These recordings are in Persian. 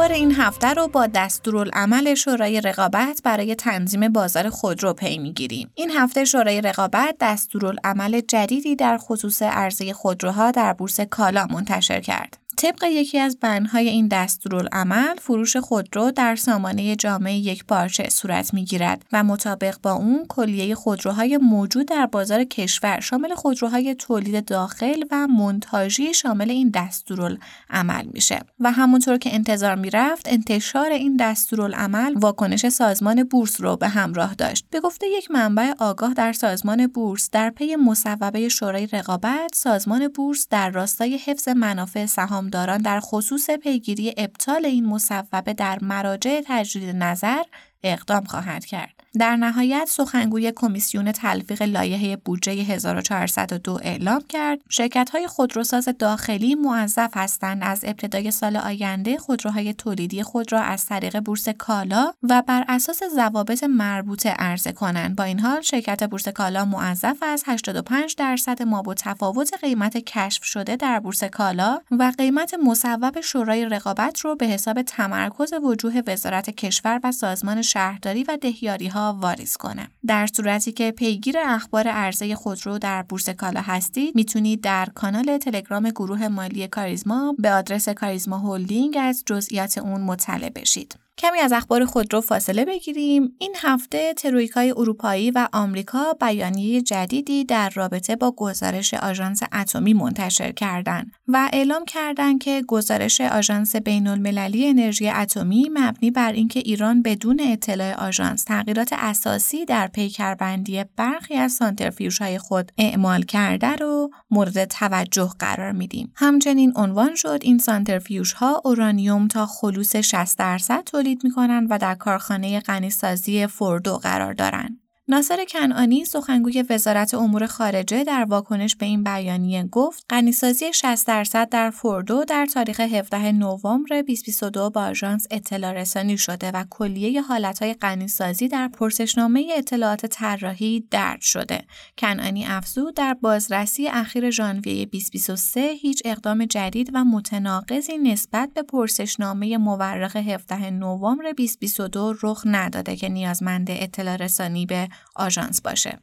اخبار این هفته رو با دستورالعمل شورای رقابت برای تنظیم بازار خودرو پی می‌گیریم. این هفته شورای رقابت دستورالعمل جدیدی در خصوص عرضه خودروها در بورس کالا منتشر کرد. طبق یکی از بندهای این دستورالعمل فروش خودرو در سامانه جامعه یک پارچه صورت می‌گیرد و مطابق با اون کلیه خودروهای موجود در بازار کشور شامل خودروهای تولید داخل و منتاژی شامل این دستورالعمل میشه. و همونطور که انتظار می‌رفت انتشار این دستورالعمل واکنش سازمان بورس رو به همراه داشت. به گفته یک منبع آگاه در سازمان بورس در پی مصوبه شورای رقابت سازمان بورس در راستای حفظ منافع سهام داران در خصوص پیگیری ابطال این مصوبه در مراجع تجدید نظر اقدام خواهد کرد. در نهایت سخنگوی کمیسیون تلفیق لایحه بودجه 1402 اعلام کرد. شرکت های خودروساز داخلی موظف هستند از ابتدای سال آینده خودروهای تولیدی خود را از طریق بورس کالا و بر اساس ضوابط مربوطه عرضه کنند. با این حال شرکت بورس کالا موظف از 85 درصد ما با تفاوت قیمت کشف شده در بورس کالا و قیمت مصوب شورای رقابت رو به حساب تمرکز وجوه وزارت کشور و سازمان شهرداری و دهیاری ها واریز کنه. در صورتی که پیگیر اخبار عرضه خودرو در بورس کالا هستید می‌تونید در کانال تلگرام گروه مالی کاریزما به آدرس کاریزما هولدینگ از جزئیات اون مطلع بشید. کمی از اخبار خودرو فاصله بگیریم. این هفته ترویکای اروپایی و آمریکا بیانیه جدیدی در رابطه با گزارش آژانس اتمی منتشر کردند و اعلام کردند که گزارش آژانس بین المللی انرژی اتمی مبنی بر اینکه ایران بدون اطلاع آژانس تغییرات اساسی در پیکربندی برخی از سانترفیوژهای خود اعمال کرده رو مورد توجه قرار میدیم. همچنین عنوان شد این سانترفیوژها اورانیوم تا خلوص 60 درصد تولید می‌کنن و در کارخانه غنیسازی فوردو قرار دارند. ناصر کنعانی سخنگوی وزارت امور خارجه در واکنش به این بیانیه گفت غنیسازی 60 درصد در فوردو در تاریخ 17 نوامبر 2022 با آژانس اطلاع رسانی شده و کلیه حالتهای غنیسازی در پرسشنامه اطلاعات طراحی درج شده. کنعانی افزود در بازرسی اخیر ژانویه 2023 هیچ اقدام جدید و متناقضی نسبت به پرسشنامه مورخ 17 نوامبر 2022 رخ نداده که نیازمند اطلاع رسانی به آژانس باشه.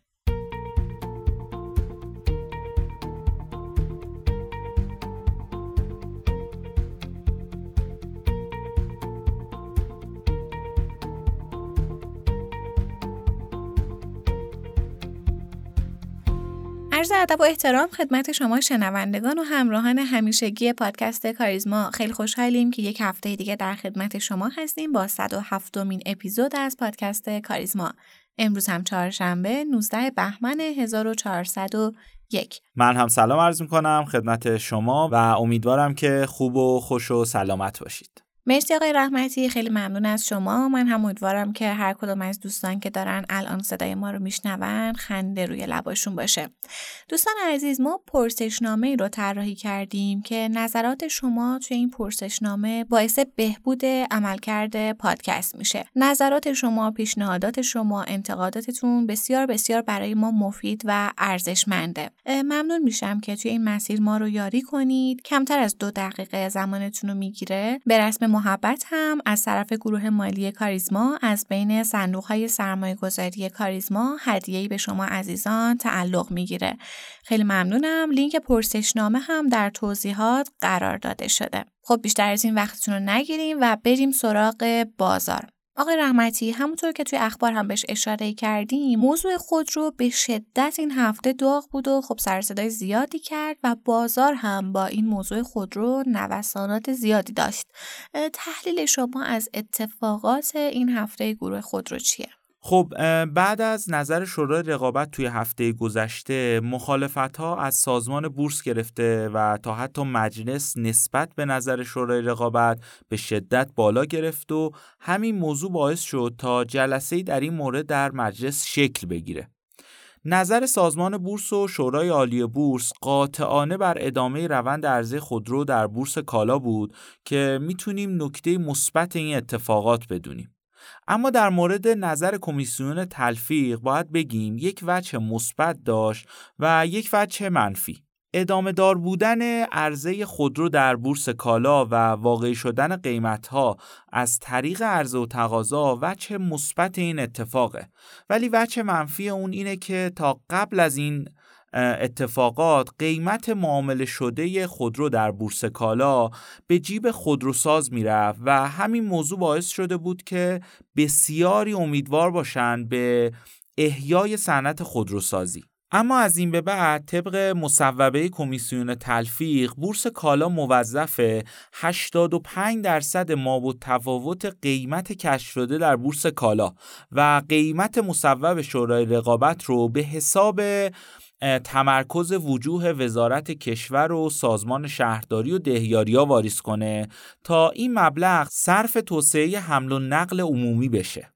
عرض ادب و احترام خدمت شما شنوندگان و همراهان همیشگی پادکست کاریزما خیلی خوشحالیم که یک هفته دیگه در خدمت شما هستیم با 107 مین اپیزود از پادکست کاریزما امروز هم چهارشنبه 19 بهمن 1401 من هم سلام عرض می کنم خدمت شما و امیدوارم که خوب و خوش و سلامت باشید. مرسی آقای رحمتی خیلی ممنون از شما. من هم امیدوارم که هر کدوم از دوستان که دارن الان صدای ما رو میشنون خنده روی لباشون باشه. دوستان عزیز ما پرسشنامه رو طراحی کردیم که نظرات شما توی این پرسشنامه باعث بهبود عملکرد پادکست میشه. نظرات شما پیشنهادات شما انتقاداتتون بسیار بسیار برای ما مفید و ارزشمنده. ممنون میشم که توی این مسیر ما رو یاری کنید. کمتر از دو دقیقه زمانتون رو می‌گیره. به رسم محبت هم از طرف گروه مالی کاریزما از بین صندوق های سرمایه گذاری کاریزما هدیه‌ای به شما عزیزان تعلق می‌گیره. خیلی ممنونم. لینک پرسشنامه هم در توضیحات قرار داده شده. خب بیشتر از این وقتتون رو نگیریم و بریم سراغ بازار. آقای رحمتی همونطور که توی اخبار هم بهش اشاره کردیم موضوع خود رو به شدت این هفته داغ بود و خب سر صدای زیادی کرد و بازار هم با این موضوع خودرو نوسانات زیادی داشت. تحلیل شما از اتفاقات این هفته گروه خودرو چیه؟ خب بعد از نظر شورای رقابت توی هفته گذشته مخالفت ها از سازمان بورس گرفته و تا حتی مجلس نسبت به نظر شورای رقابت به شدت بالا گرفت و همین موضوع باعث شد تا جلسه در این مورد در مجلس شکل بگیره. نظر سازمان بورس و شورای عالی بورس قاطعانه بر ادامه روند عرضه خودرو در بورس کالا بود که می‌تونیم نکته مثبت این اتفاقات بدونیم. اما در مورد نظر کمیسیون تلفیق باید بگیم یک وجه مثبت داشت و یک وجه منفی. ادامه دار بودن عرضه خودرو در بورس کالا و واقعی شدن قیمت ها از طریق عرضه و تقاضا وجه مثبت این اتفاقه ولی وجه منفی اون اینه که تا قبل از این اتفاقات قیمت معامله شده خودرو در بورس کالا به جیب خودروساز می‌رفت و همین موضوع باعث شده بود که بسیاری امیدوار باشند به احیای صنعت خودروسازی. اما از این به بعد طبق مصوبه کمیسیون تلفیق بورس کالا موظف 85 درصد ما و تفاوت قیمت کشف شده در بورس کالا و قیمت مصوب شورای رقابت رو به حساب تمرکز وجوه وزارت کشور و سازمان شهرداری و دهیاریا واریز کنه تا این مبلغ صرف توسعه حمل و نقل عمومی بشه.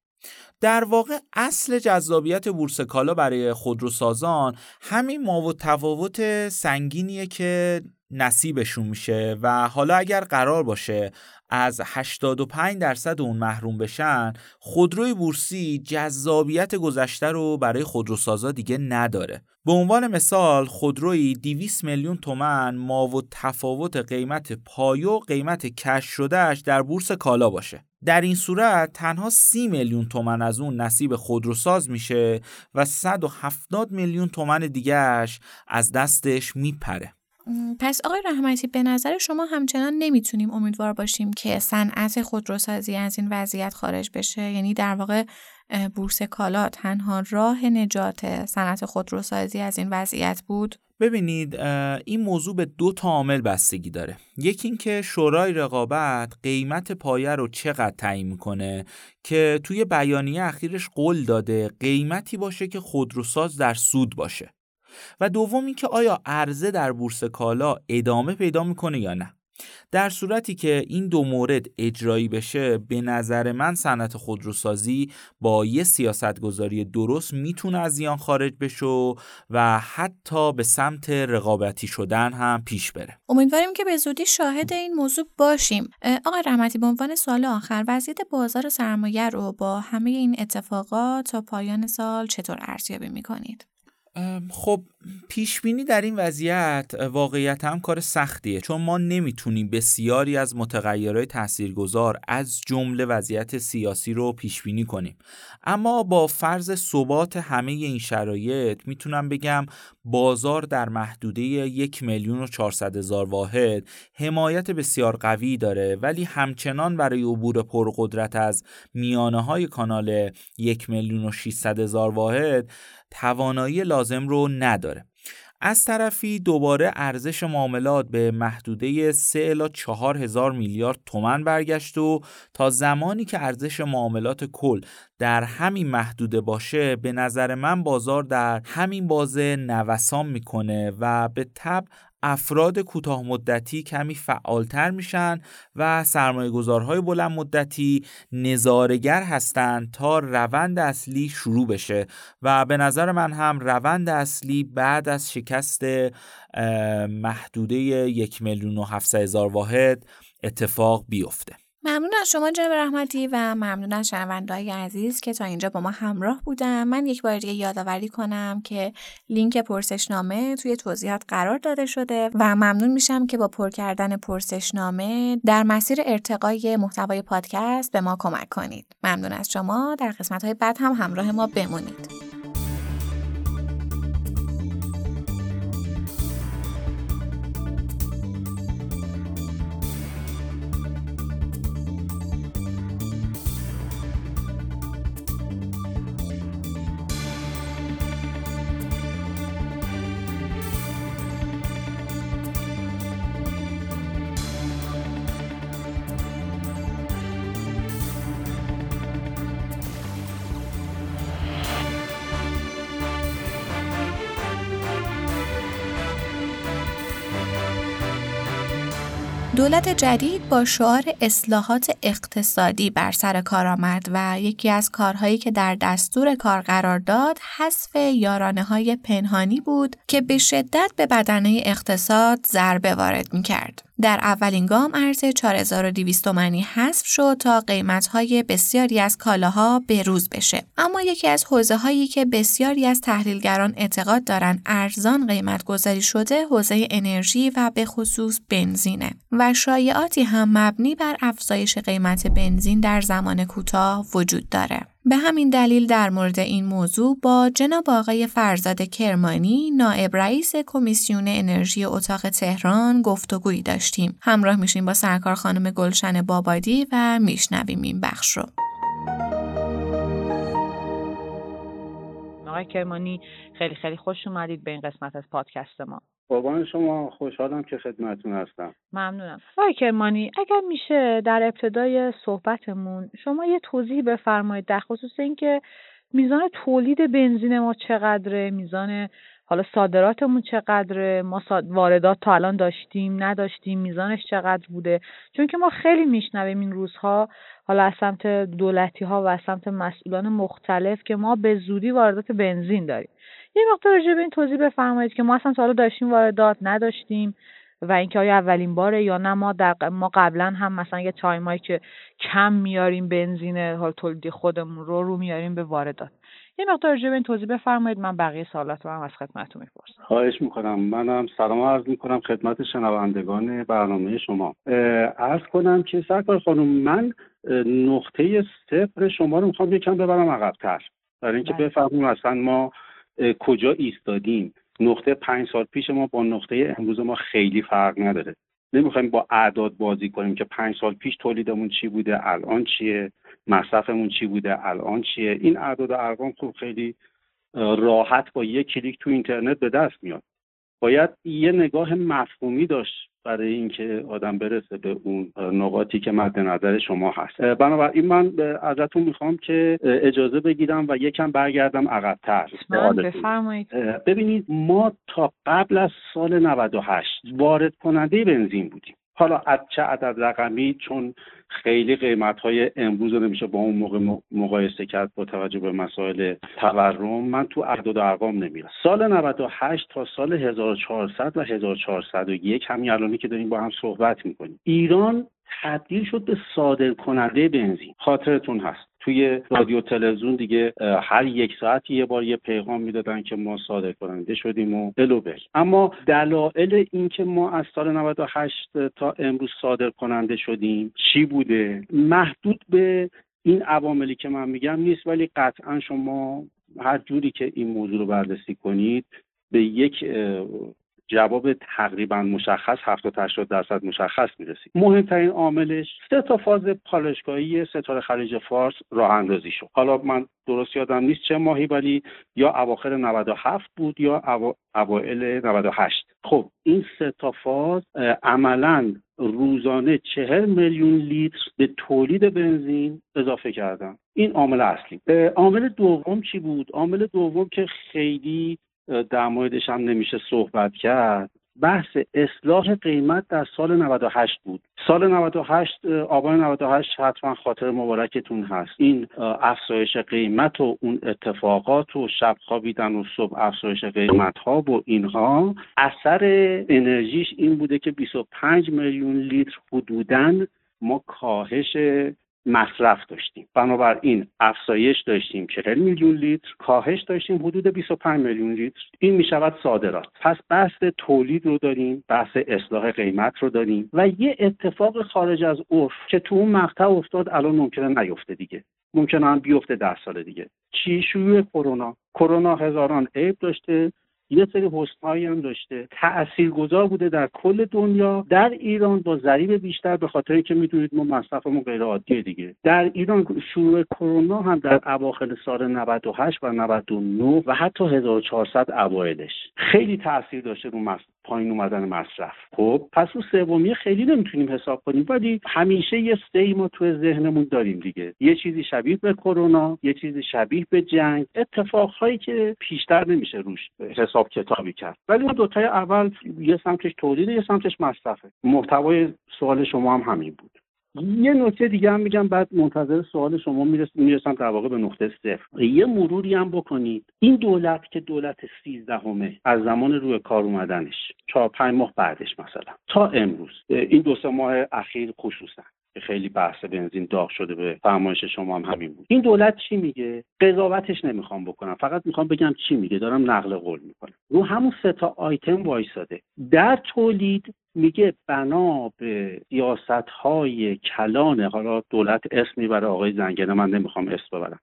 در واقع اصل جذابیت بورس کالا برای خودروسازان همین ما و تفاوت سنگینیه که نصیبشون میشه و حالا اگر قرار باشه از 85 درصد اون محروم بشن خودروی بورسی جذابیت گذشته رو برای خودروسازا دیگه نداره. به عنوان مثال خودروی 200 میلیون تومن ما و تفاوت قیمت پایو قیمت کش شدهش در بورس کالا باشه. در این صورت تنها 30 میلیون تومن از اون نصیب خودروساز میشه و 170 میلیون تومن دیگهش از دستش میپره. پس آقای رحمتی به نظر شما همچنان نمی‌تونیم امیدوار باشیم که صنعت خودروسازی از این وضعیت خارج بشه؟ یعنی در واقع بورس کالا تنها راه نجات صنعت خودروسازی از این وضعیت بود؟ ببینید این موضوع به دو تا عامل بستگی داره. یکی اینکه شورای رقابت قیمت پایه رو چقدر تعیین می‌کنه که توی بیانیه اخیرش قول داده قیمتی باشه که خودروساز در سود باشه. و دوم اینکه آیا عرضه در بورس کالا ادامه پیدا می‌کنه یا نه. در صورتی که این دو مورد اجرایی بشه به نظر من صنعت خودروسازی با یه سیاستگذاری درست می‌تونه از زیان خارج بشه و حتی به سمت رقابتی شدن هم پیش بره. امیدواریم که به زودی شاهد این موضوع باشیم. آقای رحمتی به عنوان سوال آخر وضعیت بازار سرمایه رو با همه این اتفاقات تا پایان سال چطور ارزیابی می‌کنید؟ خب پیش بینی در این وضعیت واقعیت هم کار سختیه. چون ما نمی‌تونیم بسیاری از متغیرهای تاثیرگذار از جمله وضعیت سیاسی رو پیش بینی کنیم. اما با فرض ثبات همه این شرایط می‌تونم بگم بازار در محدوده یک میلیون و چهارصد هزار واحد حمایت بسیار قوی داره. ولی همچنان برای عبور پرقدرت از میانه های کانال یک میلیون و هزار واحد توانایی لازم رو نداره. از طرفی دوباره ارزش معاملات به محدوده 3 الی 4 هزار میلیارد تومن برگشت و تا زمانی که ارزش معاملات کل در همین محدوده باشه به نظر من بازار در همین بازه نوسان می‌کنه و به تب افراد کوتاه مدتی کمی فعالتر میشن و سرمایه گذارهای بلند مدتی نظارگر هستند تا روند اصلی شروع بشه و به نظر من هم روند اصلی بعد از شکست محدوده یک میلیون و هزار واحد اتفاق بیفته. ممنون از شما جناب رحمتی و ممنون از شنوندههای عزیز که تا اینجا با ما همراه بودن. من یک بار دیگه یادآوری کنم که لینک پرسشنامه توی توضیحات قرار داده شده و ممنون میشم که با پر کردن پرسشنامه در مسیر ارتقای محتوای پادکست به ما کمک کنید. ممنون از شما. در قسمت های بعد هم همراه ما بمونید. دولت جدید با شعار اصلاحات اقتصادی بر سر کار آمد و یکی از کارهایی که در دستور کار قرار داد حذف یارانه های پنهانی بود که به شدت به بدنه اقتصاد ضربه وارد می کرد. در اولین گام ارز 4200 تومانی حذف شد تا قیمتهای بسیاری از کالاها بروز بشه. اما یکی از حوزه هایی که بسیاری از تحلیلگران اعتقاد دارند ارزان قیمت گذاری شده حوزه انرژی و به خصوص بنزینه و شایعاتی هم مبنی بر افزایش قیمت بنزین در زمان کوتاه وجود داره. به همین دلیل در مورد این موضوع با جناب آقای فرزاد کرمانی نائب رئیس کمیسیون انرژی اتاق تهران گفتگویی داشتیم. همراه میشیم با سرکار خانم گلشن بابادی و میشنویم این بخش رو. آقای کرمانی خیلی خیلی خوش اومدید به این قسمت از پادکست ما. قربان شما خوشحالم که خدمتتون هستم. ممنونم. آقای کرمانی اگر میشه در ابتدای صحبتمون شما یه توضیح بفرمایید در خصوص اینکه میزان تولید بنزین ما چقدره میزان حالا صادراتمون چقدره ما واردات تا الان داشتیم نداشتیم میزانش چقدر بوده؟ چون که ما خیلی میشنویم این روزها حالا از سمت دولتی ها و از سمت مسئولان مختلف که ما به زودی واردات بنزین داریم. یه مقدار راجع به این توضیح بفرمایید که ما اصلا سالا داشتیم واردات نداشتیم و اینکه آیا اولین باره یا نه ما در ما قبلا هم مثلا یه تایمایی که کم میاریم بنزین حال تولید خودمون رو رو میاریم به واردات یه مقدار راجع به این توضیح بفرمایید من بقیه سوالات رو هم از خدمتتون می‌پرسم. خواهش می‌کنم. منم سلام عرض می‌کنم خدمت شنوندگان برنامه شما. عرض کنم که سرکار خانم من نقطه صفر شما رو می‌خوام یکم ببرم عقبتر. برای اینکه بله. بفهمیم اصلا ما کجا ایستادیم. نقطه پنج سال پیش ما با نقطه امروز ما خیلی فرق نداره. نمی‌خوایم با اعداد بازی کنیم که پنج سال پیش تولیدمون چی بوده الان چیه؟ مصرفمون چی بوده الان چیه؟ این اعداد و ارقام خوب خیلی راحت با یک کلیک تو اینترنت به دست میاد. باید یه نگاه مفهومی داشت برای اینکه آدم برسه به اون نقاطی که مد نظر شما هست. بنابراین من ازتون می‌خوام که اجازه بگیرم و یکم برگردم عقبتر بفرمایید. ببینید ما تا قبل از سال 98 وارد کننده بنزین بودیم. حالا از چه عدد رقمی؟ چون خیلی قیمت های امروز رو نمیشه با اون موقع مقایسه کرد با توجه به مسائل تورم. من تو اعداد و ارقام نمیرم. سال 98 تا سال 1400 و 1401 همین الانی که داریم با هم صحبت می‌کنیم. ایران تبدیل شد به صادر کننده بنزین. خاطرتون هست. توی رادیو تلویزیون دیگه هر یک ساعت یه بار یه پیغام می‌دادن که ما صادر کننده شدیم و بل. اما دلایل اینکه ما از سال 98 تا امروز صادر کننده شدیم چی بوده؟ محدود به این عواملی که من میگم نیست ولی قطعا شما هر جوری که این موضوع رو بررسی کنید به یک جواب تقریبا مشخص 70 80 درصد مشخص می‌رسید. مهمترین عاملش سه تا فاز پالشگاهی ستاره خلیج فارس راه اندازی شد. حالا من درست یادم نیست چه ماهی ولی یا اواخر 97 بود یا اوایل 98 خب این سه تا فاز عملا روزانه چهل میلیون لیتر به تولید بنزین اضافه کردن. این عامل اصلی. عامل دوم چی بود؟ عامل دوم که خیلی در موردش هم نمیشه صحبت کرد. بحث اصلاح قیمت در سال 98 بود. سال 98 آبان 98 حتما خاطر مبارکتون هست. این افزایش قیمت و اون اتفاقات و شب خوابیدن و صبح افزایش قیمت ها و اینها اثر انرژیش این بوده که 25 میلیون لیتر حدوداً ما کاهش مصرف داشتیم. بنابراین افزایش داشتیم 40 میلیون لیتر کاهش داشتیم حدود 25 میلیون لیتر. این می شود صادرات. پس بحث تولید رو داریم بحث اصلاح قیمت رو داریم و یه اتفاق خارج از عرف که تو اون مقطع افتاد الان ممکنه نیفته دیگه. ممکنه هم بیفته ده سال دیگه. چی؟ شیوع کرونا. کرونا هزاران عیب داشته. یه سری حسنهایی هم داشته. تاثیرگذار بوده در کل دنیا. در ایران با ضریب بیشتر به خاطر که می‌دونید ما مصرفمون غیر عادیه دیگه. در ایران شروع کرونا هم در اواخر سال 98 و 99 و حتی 1400 اوایلش. خیلی تاثیر داشته رو پایین اومدن مصرف. خب پس اون سومی خیلی نمی‌تونیم حساب کنیم ولی همیشه یه ستی ما تو ذهنمون داریم دیگه. یه چیزی شبیه به کرونا یه چیزی شبیه به جنگ. اتفاقهایی که پیشتر نمیشه روش حساب حساب کتابی کرد. ولی اون دوتای اول یه سمتش تولید یه سمتش مصرفه. محتوای سوال شما هم همین بود. یه نکته دیگه هم میگم بعد منتظر سوال شما می‌رسم در واقع به نقطه صفر. یه مروری هم بکنید. این دولت که دولت سیزدهمه از زمان روی کار اومدنش. چهار پنج ماه بعدش مثلا. تا امروز. این دو سه ماه اخیر خصوصا. خیلی بحث بنزین داغ شده به فرمایش شما هم همین بود. این دولت چی میگه؟ قضاوتش نمی‌خوام بکنم. فقط می‌خوام بگم چی میگه. دارم نقل قول می‌کنم. رو همون سه تا آیتم وایساده. در تولید میگه بنا به سیاست های کلان حالا دولت اسم می‌بره آقای زنگنه من نمی‌خوام اسم ببرم.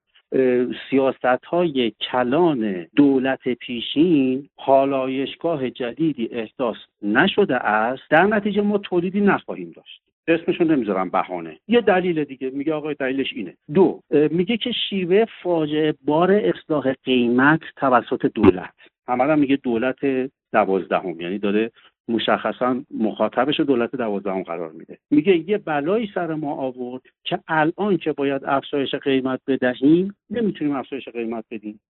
سیاست های کلان دولت پیشین پالایشگاه جدیدی احداث نشده است. در نتیجه ما تولیدی نخواهیم داشت. اسمشون نمی‌ذارم بهانه. یه دلیل دیگه میگه آقای دلیلش اینه. دو میگه که شیوه فاجعه بار اصلاح قیمت توسط دولت. عملا میگه دولت دوازدهم یعنی داره مشخصا مخاطبش دولت دوازدهم قرار میده. میگه یه بلایی سر ما آورد که الان که باید افزایش قیمت بدهیم نمی‌تونیم افزایش قیمت بدیم.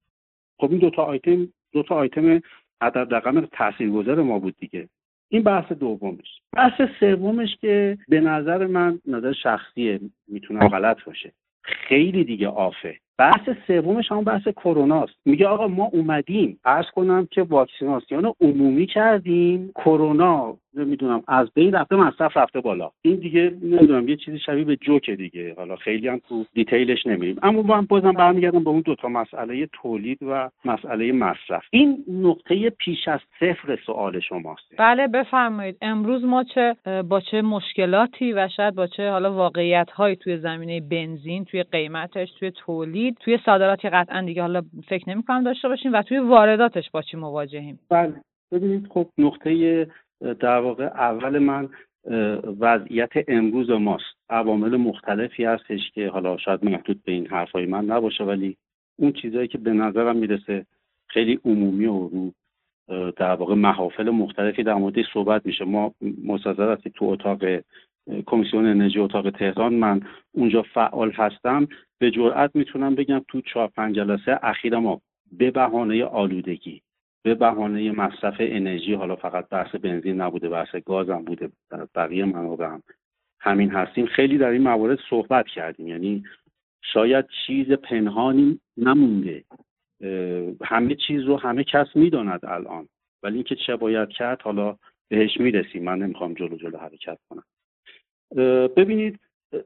خب این دوتا آیتم دوتا آیتم عدد رقم تاثیرگذار ما بود دیگه. این بحث دومش. بحث سومش که به نظر من نظر شخصیه می‌تونم غلط باشه. خیلی دیگه آفه. بحث سومش هم بحث کروناست. میگه آقا ما اومدیم. عرض کنم که واکسیناسیون عمومی کردیم. کرونا نمی‌دونم از بین رفته مصرف رفته بالا. این دیگه نمی‌دونم یه چیزی شبیه به جوکه دیگه. حالا خیلی هم تو دیتیلش نمیریم. اما من بازم برمیگردم به اون دوتا مسئله تولید و مسئله مصرف. این نقطه پیش از صفر سوال شماست. بله بفرمایید. امروز ما چه با چه مشکلاتی و شاید با چه حالا واقعیت هایی توی زمینه بنزین توی قیمتش توی تولید توی صادراتی قطعا دیگه حالا فکر نمی کنم داشته باشیم و توی وارداتش با چی مواجهیم؟ بله. ببینید خب نقطه در واقع اول من وضعیت امروز ماست. عوامل مختلفی هستش که حالا شاید محدود به این حرفای من نباشه ولی اون چیزهایی که به نظرم می‌رسه خیلی عمومی و رو در واقع محافل مختلفی در مورد صحبت میشه. ما مستظر هستید تو اتاق کمیسیون انرژی اتاق تهران من اونجا فعال هستم. به جرئت می‌تونم بگم تو چهار پنج جلسه اخیر ما به بهانه آلودگی به بهانه مصرف انرژی حالا فقط بحث بنزین نبوده بحث گاز هم بوده بقیه منابع هم همین هستیم. خیلی در این موارد صحبت کردیم. یعنی شاید چیز پنهانی نمونده. همه چیز رو همه کس می‌داند الان. ولی اینکه چه باید کرد حالا بهش می‌رسیم. من نمی‌خوام جلو جلو حرکت کنم. ببینید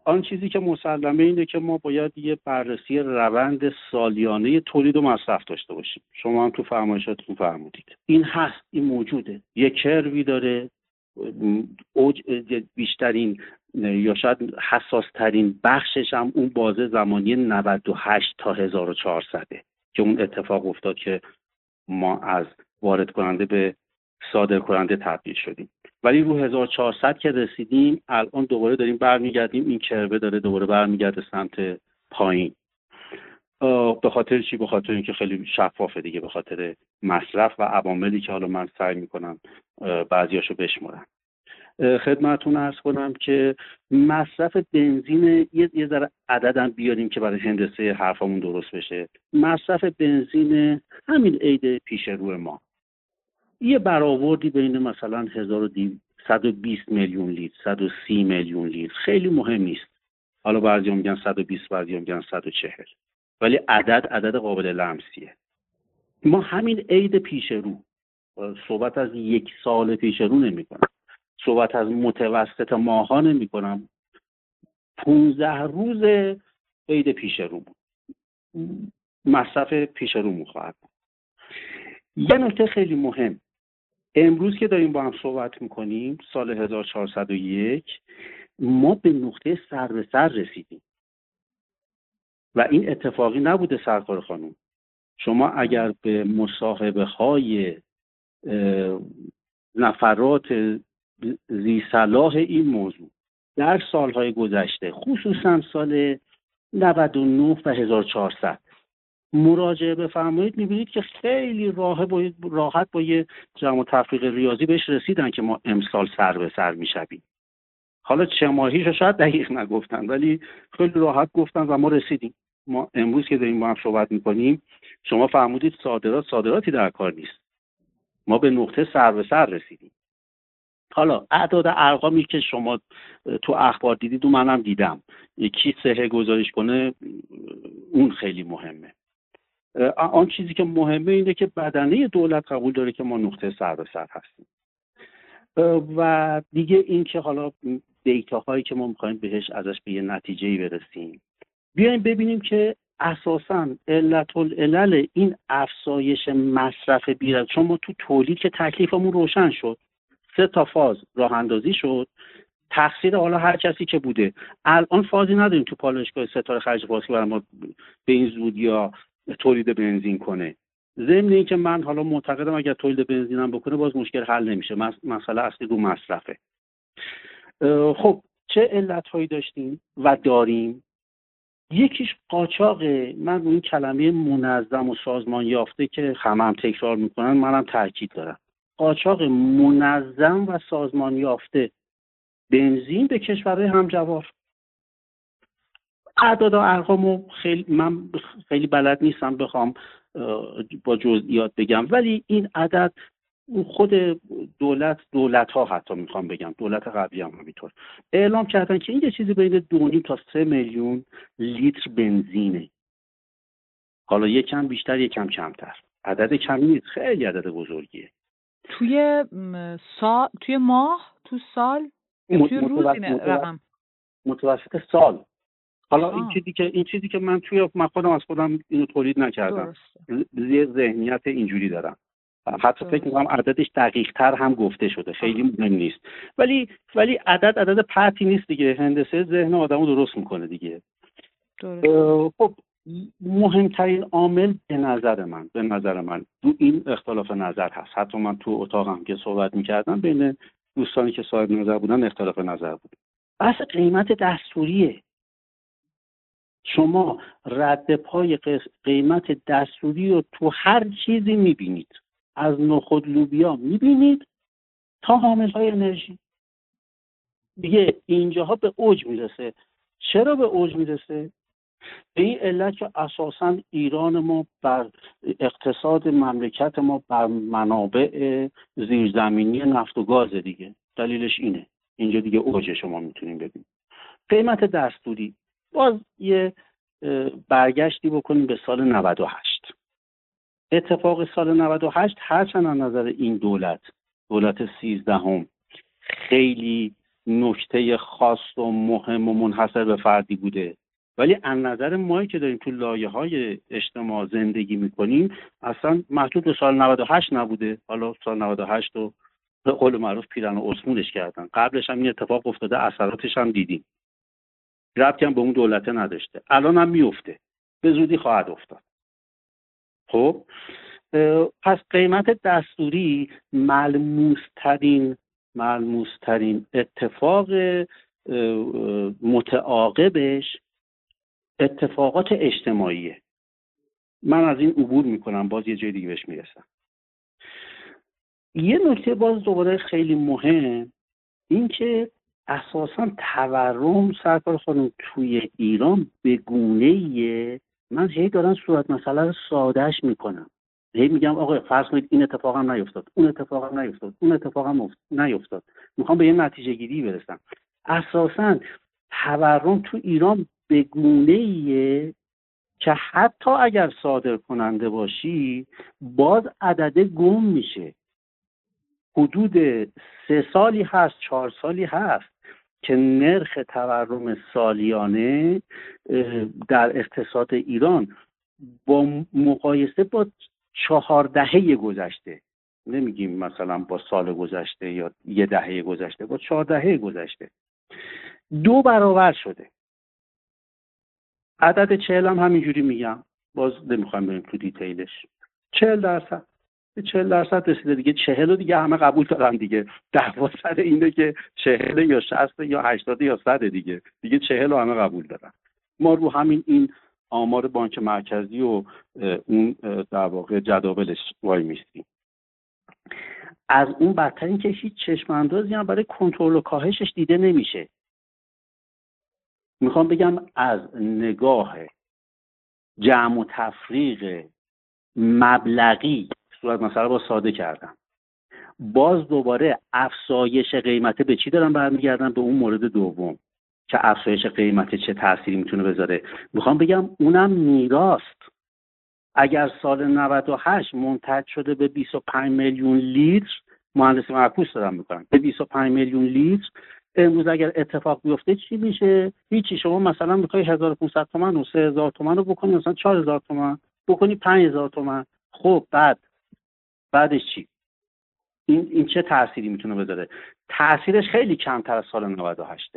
آن چیزی که مسلمه اینه که ما باید یه بررسی روند سالیانه تولید و مصرف داشته باشیم. شما هم تو فرمایشاتتون فرمودید. این هست این موجوده. یه کروی داره. اوج بیشترین یا شاید حساس ترین بخشش هم اون بازه زمانی 98 تا 1400 که اون اتفاق افتاد که ما از وارد کننده به صادر کننده تبدیل شدیم. ولی رو 1400 که رسیدیم الان دوباره داریم برمیگردیم. این کربه داره دوباره برمیگرده سمت پایین. به خاطر چی؟ به خاطر اینکه خیلی شفافه دیگه به خاطر مصرف و عواملی که حالا من سعی می‌کنم بعضیاشو بشمرم خدمتون ارز کنم که مصرف بنزین یه, یه ذره عددم بیاریم که برای هندسه حرفمون درست بشه. مصرف بنزین همین عید پیش روی ما. یه برآوردی بین مثلا 120 میلیون لیتر 130 میلیون لیتر خیلی مهم نیست. حالا بعضی میگن 120 بعضی میگن 140 ولی عدد عدد قابل لمسیه. ما همین عید پیش رو صحبت از یک سال پیش رو نمی کنم. صحبت از متوسط ماها نمی کنم. 15 روز عید پیش رو مصرف پیش رو می‌خواهد یه نکته خیلی مهم. امروز که داریم با هم صحبت می‌کنیم سال 1401 ما به نقطه سر به سر رسیدیم. و این اتفاقی نبوده سرکار خانم. شما اگر به مصاحبه های نفرات زی صلاح این موضوع در سالهای گذشته خصوصا سال 99 و 1400 مراجعه بفرمایید می‌بینید که خیلی راه با راحت با یه جمع تفریق ریاضی بهش رسیدن که ما امسال سر به سر می‌شویم. حالا چه ماهیش شاید دقیق نگفتن ولی خیلی راحت گفتن و ما رسیدیم. ما امروز که داریم با هم صحبت می‌کنیم شما فرمودید صادرات صادراتی در کار نیست. ما به نقطه سر به سر رسیدیم. حالا اعداد ارقامی که شما تو اخبار دیدید و منم دیدم. یکی سهه گذارش کنه اون خیلی مهمه. آن چیزی که مهمه اینه که بدنه دولت قبول داره که ما نقطه سر به سر هستیم. و دیگه این که حالا دیتا هایی که ما می‌خوایم بهش ازش به یه نتیجه برسیم. بیایم ببینیم که اساسا علت العلل این افزایش مصرف بیرد چون ما تو تولید که تکلیفمون روشن شد سه تا فاز راه اندازی شد تقصیر حالا هر کسی که بوده. الان فازی نداریم تو پالایشگاه ستاره خرج که برای ما به این زودی یا تولید بنزین کنه. ضمن اینکه من حالا معتقدم اگر تولید بنزینم بکنه باز مشکل حل نمیشه. مسئله اصلی رو مصرفه. خب چه علت هایی داشتیم و داریم؟ یکیش قاچاقه. من این کلمه منظم و سازمان یافته که همه هم تکرار می‌کنن منم تاکید دارم. قاچاق منظم و سازمان یافته بنزین به کشورهای همجوار. اعداد و ارقامو خیلی من خیلی بلد نیستم بخوام با جزئیات بگم. ولی این عدد خود دولت دولت ها حتی می‌خوام بگم دولت قبلی هم همینطور. اعلام کردن که این یه چیزی بین دو تا سه میلیون لیتر بنزینه. حالا یکم بیشتر یکم کمتر. عدد کمی نیست خیلی عدد بزرگیه. توی سال توی ماه تو سال توی روز رقم. متوسط سال. حالا این چیزی که این چیزی که من توی من خودم از خودم اینو تولید نکردم. زیر ذهنیت اینجوری دارم. حتی فکر می‌کنم عددش دقیق تر هم گفته شده. خیلی مهم نیست. ولی ولی عدد عدد پرتی نیست دیگه. هندسه ذهن آدمو درست می‌کنه دیگه. خب مهمترین عامل به نظر من به نظر من دو این اختلاف نظر هست. حتی من تو اتاقم که صحبت می‌کردم بین دوستانی که صاحب نظر بودن اختلاف نظر بود. بحث قیمت دستوریه. شما رد پای قیمت دستوری رو تو هر چیزی می‌بینید. از نخود لوبیا می‌بینید تا حامل های انرژی. دیگه اینجاها به اوج می‌رسه. چرا به اوج می‌رسه؟ به این علت که اساسا ایران ما بر اقتصاد مملکت ما بر منابع زیرزمینی نفت و گاز دیگه. دلیلش اینه. اینجا دیگه اوج شما می‌تونیم ببینید قیمت دستوری. باز یه برگشتی بکنیم به سال 98 اتفاق سال 98 هرچند از نظر این دولت دولت سیزدهم خیلی نکته خاص و مهم و منحصر به فردی بوده. ولی از نظر مایی که داریم تو لایه های اجتماع زندگی می‌کنیم اصلا محدود به سال 98 نبوده. حالا سال 98 رو به قول معروف پیرن و اسمونش کردن. قبلش هم این اتفاق افتاده اثراتش هم دیدیم. ربطی هم به اون دولته نداشته. الان هم میفته. به زودی خواهد افتاد. خب پس قیمت دستوری ملموسترین ملموسترین اتفاق متعاقبش اتفاقات اجتماعیه. من از این عبور می‌کنم. باز یه جای دیگه بهش می‌رسم. یه نکته باز دوباره خیلی مهم این که اساسا تورم سرکار خانم توی ایران به گونه من هی دارن صورت مسئله رو سادهش می‌کنم هی میگم آقا فرض کنید این اتفاق هم نیفتاد اون اتفاق هم نیفتاد اون اتفاق هم نیفتاد. می‌خوام به یه نتیجه گیری برسم. اساسا تورم تو ایران به گونه ایه که حتی اگر صادر کننده باشی باز عدده گم میشه. حدود سه سالی هست چهار سالی هست. که نرخ تورم سالیانه در اقتصاد ایران با مقایسه با چهار دهه گذشته نمیگیم مثلا با سال گذشته یا یه دهه گذشته با چهار دهه گذشته. دو برابر شده. عدد چهل هم همینجوری میگم. باز نمی‌خوایم بریم تو دیتیلش. چهل درصد. به چهل درصد رسیده دیگه. چهل رو دیگه همه قبول دارن دیگه. دعوا سر اینه که چهل یا شست یا هشتاد یا صد دیگه. دیگه چهل رو همه قبول دارن. ما رو همین این آمار بانک مرکزی و اون در واقع جداولش وای میستیم از اون بدتر این که هیچ چشم اندازی هم برای کنترل و کاهشش دیده نمیشه. می‌خوام بگم از نگاه جمع و تفریق مبلغی صورت مسئله با ساده کردم. باز دوباره افزایش قیمته به چی دارن برمیگردن به اون مورد دوم. که افزایش قیمت چه تأثیری می‌تونه بذاره؟ می‌خوام بگم اونم میراست اگر سال 98 منتج شده به 25 میلیون لیتر مهندسی معکوس دارم می‌کنم. به 25 میلیون لیتر امروز اگر اتفاق بیفته چی میشه؟ هیچی. شما مثلا می‌خوای 1500 تومن و 3000 تومن رو بکنی مثلا 4000 تومن بکنی 5000 تومن. خب بعد بعدش چی؟ این این چه تأثیری می‌تونه بذاره؟ تاثیرش خیلی کمتر از سال 98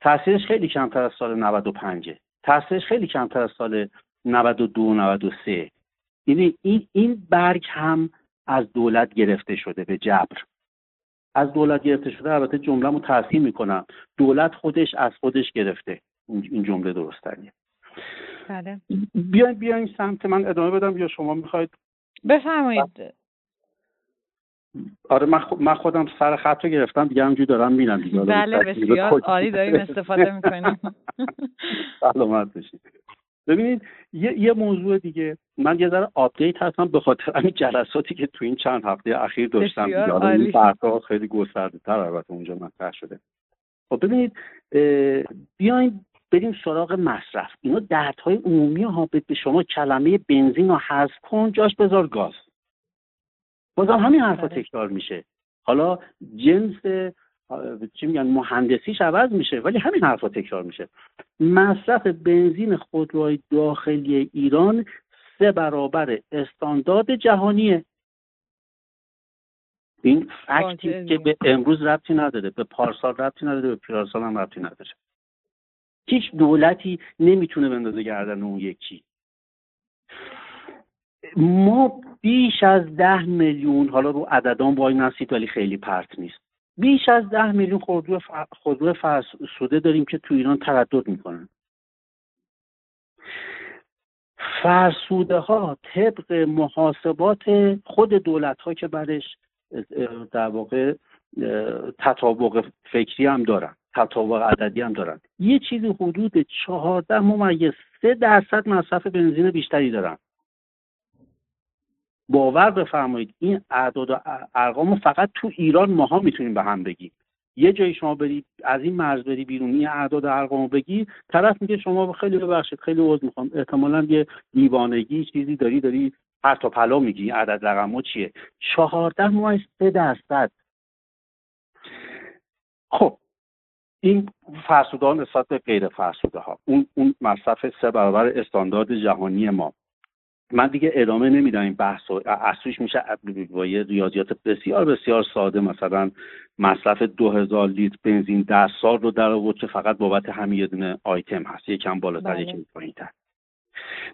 تاثیرش خیلی کمتر از سال 95 تاثیرش خیلی کمتر از سال 92 93 یعنی این این برگ هم از دولت گرفته شده به جبر. از دولت گرفته شده البته جمله رو تحصیل می‌کنم. دولت خودش از خودش گرفته. این جمله درستریه بله. بیاین بیاین سمت من ادامه بدم یا شما می‌خواید؟ بفرمایید. آره من, خودم سر خط رو گرفتم دیگه همجور دارم میرم دیگه. بله بسیار عالی داریم استفاده می‌کنیم. سلامت بشید ببینید یه, یه موضوع دیگه. من یه ذره آپدیت هستم به خاطر همین جلساتی که تو این چند هفته اخیر داشتم این خیلی گسترده تر البته اونجا مطرح شده. خب ببینید بیاین بریم سراغ مصرف. اینا دردهای عمومی ها به شما کلمه بنزین رو حذف کن جاش بذار گاز. بازم همین حرفا بله. تکرار میشه. حالا جنس چی میگن مهندسیش عوض میشه ولی همین حرفا تکرار میشه. مصرف بنزین خودروهای داخلی ایران سه برابر استاندارد جهانیه. این فکتی که به امروز ربطی نداره به پارسال ربطی نداره به پیرارسال هم ربطی نداره. هیچ دولتی نمی‌تونه بندازه گردن اون یکی. ما بیش از ده میلیون حالا رو عددان وای نسید ولی خیلی پرت نیست. بیش از ده میلیون خودرو, فرسوده داریم که تو ایران تردد می‌کنن. فرسوده ها طبق محاسبات خود دولت ها که برش در واقع تطابق فکری هم دارن تطابق عددی هم دارن. یه چیزی حدود چهارده ممیز سه درصد مصرف بنزین بیشتری دارن. باور بفرمایید این اعداد و ارقام فقط تو ایران ماها می‌تونیم به هم بگیم. یه جایی شما بری از این مرز بری بیرون اعداد و ارقام بگی طرف میگه شما خیلی ببخشید خیلی عذر می‌خوام. احتمالا یه دیوانگی چیزی داری داری هر تا پلا میگی عدد رقم چیه. چهارده ماه سه درصد. خب این فرسوده ها نسبت به غیر فرسوده ها اون اون مصرف سه برابر استاندارد جهانی ما. من دیگه ادامه نمیدم این بحث و اصلیش میشه با یه ریاضیات بسیار بسیار ساده. مثلا مصرف 2000 لیتر بنزین در سال رو در آورد که فقط بابت همین یه دونه آیتم هست. یکم بالاتر بله. یکم پایینتر.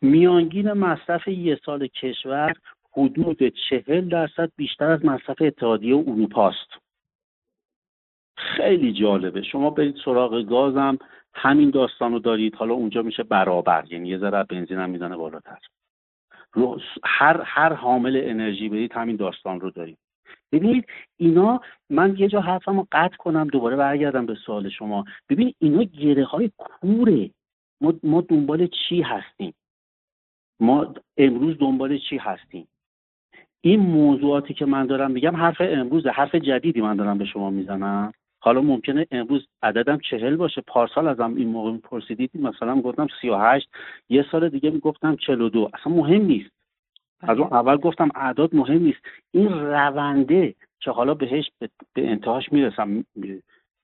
میانگین مصرف یه سال کشور حدود چهل درصد بیشتر از مصرف اتحادیه اروپا است. خیلی جالبه. شما برید سراغ گازم همین داستان رو دارید. حالا اونجا میشه برابر. یعنی یه ذره بنزین هم می‌زنه بالاتر. هر هر حامل انرژی برید همین داستان رو داریم. ببینید اینا من یه جا حرفم رو قطع کنم دوباره برگردم به سوال شما. ببینید اینا گره های کوره. ما, ما دنبال چی هستیم؟ ما امروز دنبال چی هستیم؟ این موضوعاتی که من دارم میگم حرف امروز حرف جدیدی من دارم به شما می‌زنم. حالا ممکنه امروز عددم چهل باشه. پارسال ازم این موقع پرسیدید مثلا گفتم سی و هشت یه سال دیگه می‌گفتم چل و دو. اصلا مهم نیست. از اون اول گفتم اعداد مهم نیست. این رونده که حالا بهش به انتهاش می‌رسم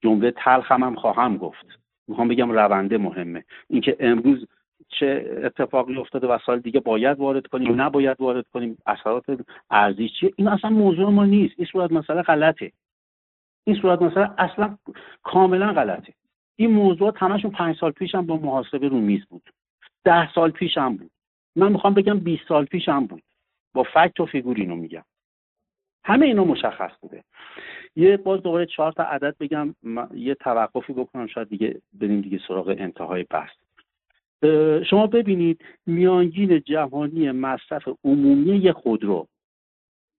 جمله تلخ هم, هم خواهم گفت. می‌خوام بگم رونده مهمه. اینکه امروز چه اتفاقی افتاده و سال دیگه باید وارد کنیم نباید وارد کنیم اثرات ارزی چیه؟ این اصلا موضوع ما نیست. این صورت مسئله غلطه. این صورت مثلا اصلا کاملا غلطه. این موضوعات همشون پنج سال پیش هم با محاسبه رو میز بود. ده سال پیش هم بود. من می‌خوام بگم 20 سال پیش هم بود. با فکت و فیگور اینو میگم. همه اینا مشخص بوده. یه باز دوباره چهار تا عدد بگم. یه توقفی بکنم. شاید دیگه بریم دیگه سراغ انتهای بحث. شما ببینید میانگین جهانی مصرف عمومی خودرو.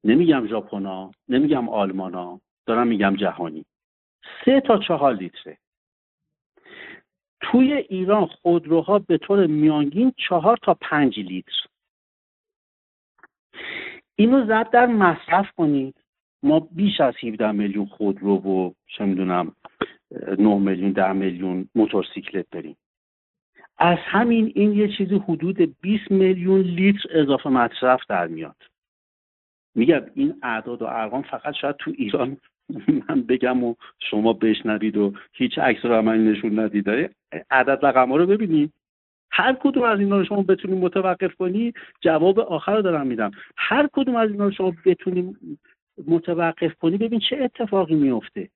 نمیگم ژاپنا نمیگم آلمانا. دارم میگم جهانی. سه تا چهار لیتره. توی ایران خودروها به طور میانگین چهار تا پنج لیتر. اینو ضرب در مصرف کنید. ما بیش از 17 میلیون خودرو و چه می‌دونم 9 میلیون 10 میلیون موتورسیکلت داریم. از همین این یه چیزی حدود 20 میلیون لیتر اضافه مصرف در میاد. میگم این اعداد و ارقام فقط شاید تو ایران من بگم و شما بشنوید و هیچ عکس رو عملی نشون ندید. عدد رقم ها رو ببینید هر کدوم از اینا رو شما بتونید متوقف کنی جواب آخر رو دارم میدم. هر کدوم از اینا رو شما بتونید متوقف کنی ببین چه اتفاقی میفته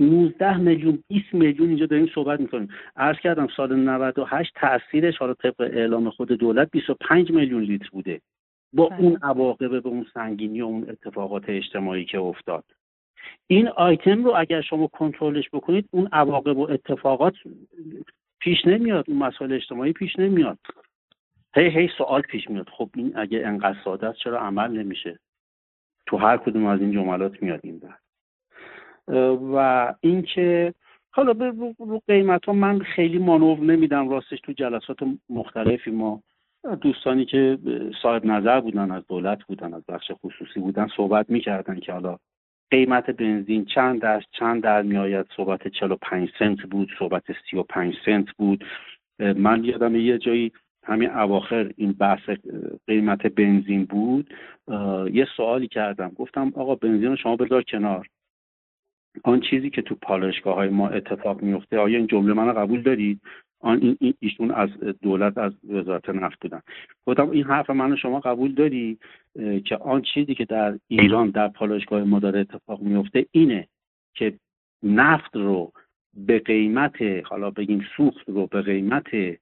19 میلیون 20 میلیون اینجا داریم صحبت می‌کنیم. عرض کردم سال 98 تاثیرش حالا طبق اعلام خود دولت 25 میلیون لیتر بوده. با بله. اون عواقب به اون سنگینی و اون اتفاقات اجتماعی که افتاد. این آیتم رو اگر شما کنترلش بکنید اون عواقب و اتفاقات پیش نمیاد اون مسائل اجتماعی پیش نمیاد. هی هی سوال پیش میاد. خب این اگه انقدر ساده است چرا عمل نمیشه؟ تو هر کدوم از این جملات میاد این بعد و اینکه حالا به قیمت ها من خیلی مانور نمیدم. راستش تو جلسات مختلفی ما دوستانی که صاحب نظر بودن از دولت بودن از بخش خصوصی بودن صحبت می‌کردن که حالا قیمت بنزین چند در چند در میآید؟ صحبت 45 سنت بود صحبت 35 سنت بود. من یادم یه جایی همین اواخر این بحث قیمت بنزین بود. یه سوالی کردم. گفتم آقا بنزین رو شما بذار کنار. آن چیزی که تو پالشگاه های ما اتفاق میفته آیا این جمله من قبول دارید؟ آن این ایشون از دولت از وزارت نفت بودن. گفتم این حرف من شما قبول داری؟ که آن چیزی که در ایران در پالایشگاه ما داره اتفاق میفته اینه که نفت رو به قیمت حالا بگیم سوخت رو به قیمت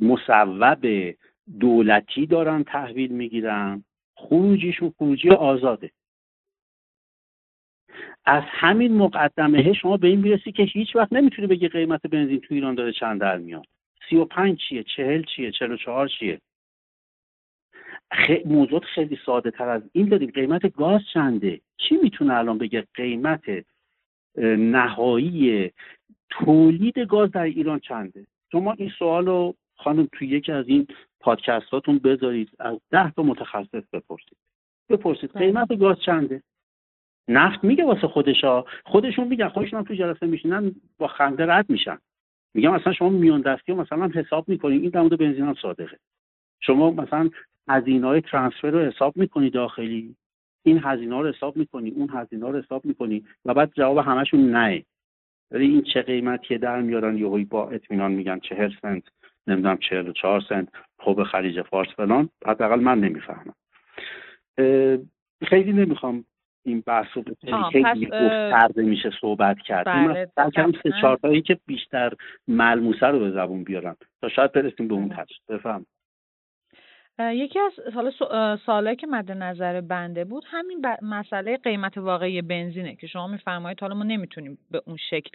مصوب دولتی دارن تحویل می‌گیرن. خروجیشون خروجی آزاده. از همین مقدمه شما به این می‌رسی که هیچ وقت نمی‌تونی بگی قیمت بنزین تو ایران داره چند در میاد. سی و پنج چیه؟ چهل چیه؟ چهل و چهار چیه؟ خ... موضوع خیلی ساده تر از این داریم. قیمت گاز چنده؟ کی می‌تونه الان بگه قیمت نهایی تولید گاز در ایران چنده؟ شما این سوال رو خانم توی یکی از این پادکستاتون بذارید از ده تا متخصص بپرسید. بپرسید بله. قیمت گاز چنده؟ نفت میگه واسه خودشا. خودشون میگن خودشون تو جلسه میشینن با خنده رد میشن. میگم مثلا شما میان دستی مثلا حساب می‌کنید این در بنزین هم صادقه. شما مثلا هزینه های ترانسفر رو حساب می‌کنی داخلی این هزینه رو حساب می‌کنی اون هزینه رو حساب می‌کنی و بعد جواب همشون نه. ولی این چه قیمتیه در میارن؟ یهویی با اطمینان میگن چهل سنت نمی‌دونم چهل و چهار سنت خوب خلیج فارس فلان حداقل من نمی‌فهمم. خیلی نمی‌خوام این بحث رو خیلی گسترده میشه صحبت کرد. بله من سه چهار که بیشتر ملموسه رو به زبون بیارم تا شاید برسیم به اون بله. تش بفهم. یکی از حالا سالهایی که مد نظر بنده بود همین مسئله قیمت واقعی بنزینه که شما میفرمایید. حالا ما نمی‌تونیم به اون شکل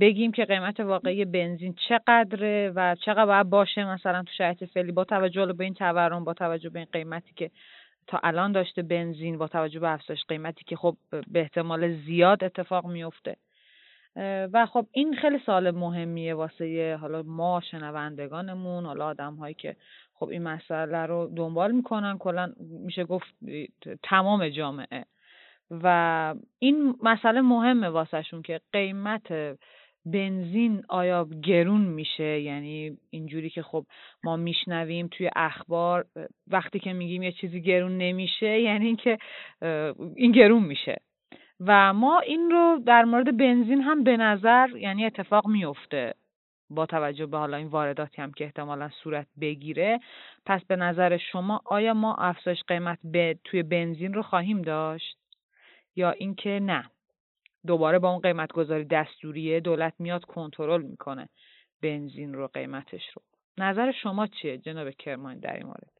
بگیم که قیمت واقعی بنزین چقدره و چقدر باید باشه مثلا تو شرایط فعلی با توجه به این تورم با توجه به این قیمتی که تا الان داشته بنزین با توجه به افزایش قیمتی که خب به احتمال زیاد اتفاق میفته. و خب این خیلی سال مهمیه واسه حالا ما شنوندگانمون حالا آدم هایی که خب این مسئله رو دنبال می‌کنن کلا میشه گفت تمام جامعه. و این مسئله مهمه واسهشون که قیمت بنزین آیا گرون میشه؟ یعنی اینجوری که خب ما میشنویم توی اخبار وقتی که میگیم یه چیزی گرون نمیشه یعنی اینکه این گرون میشه. و ما این رو در مورد بنزین هم به نظر یعنی اتفاق میفته با توجه به حالا این وارداتی هم که احتمالا صورت بگیره. پس به نظر شما آیا ما افزایش قیمت به توی بنزین رو خواهیم داشت یا اینکه نه؟ دوباره با اون قیمت گذاری دستوریه دولت میاد کنترل می‌کنه بنزین رو قیمتش رو. نظر شما چیه جناب کرمان در این مورد؟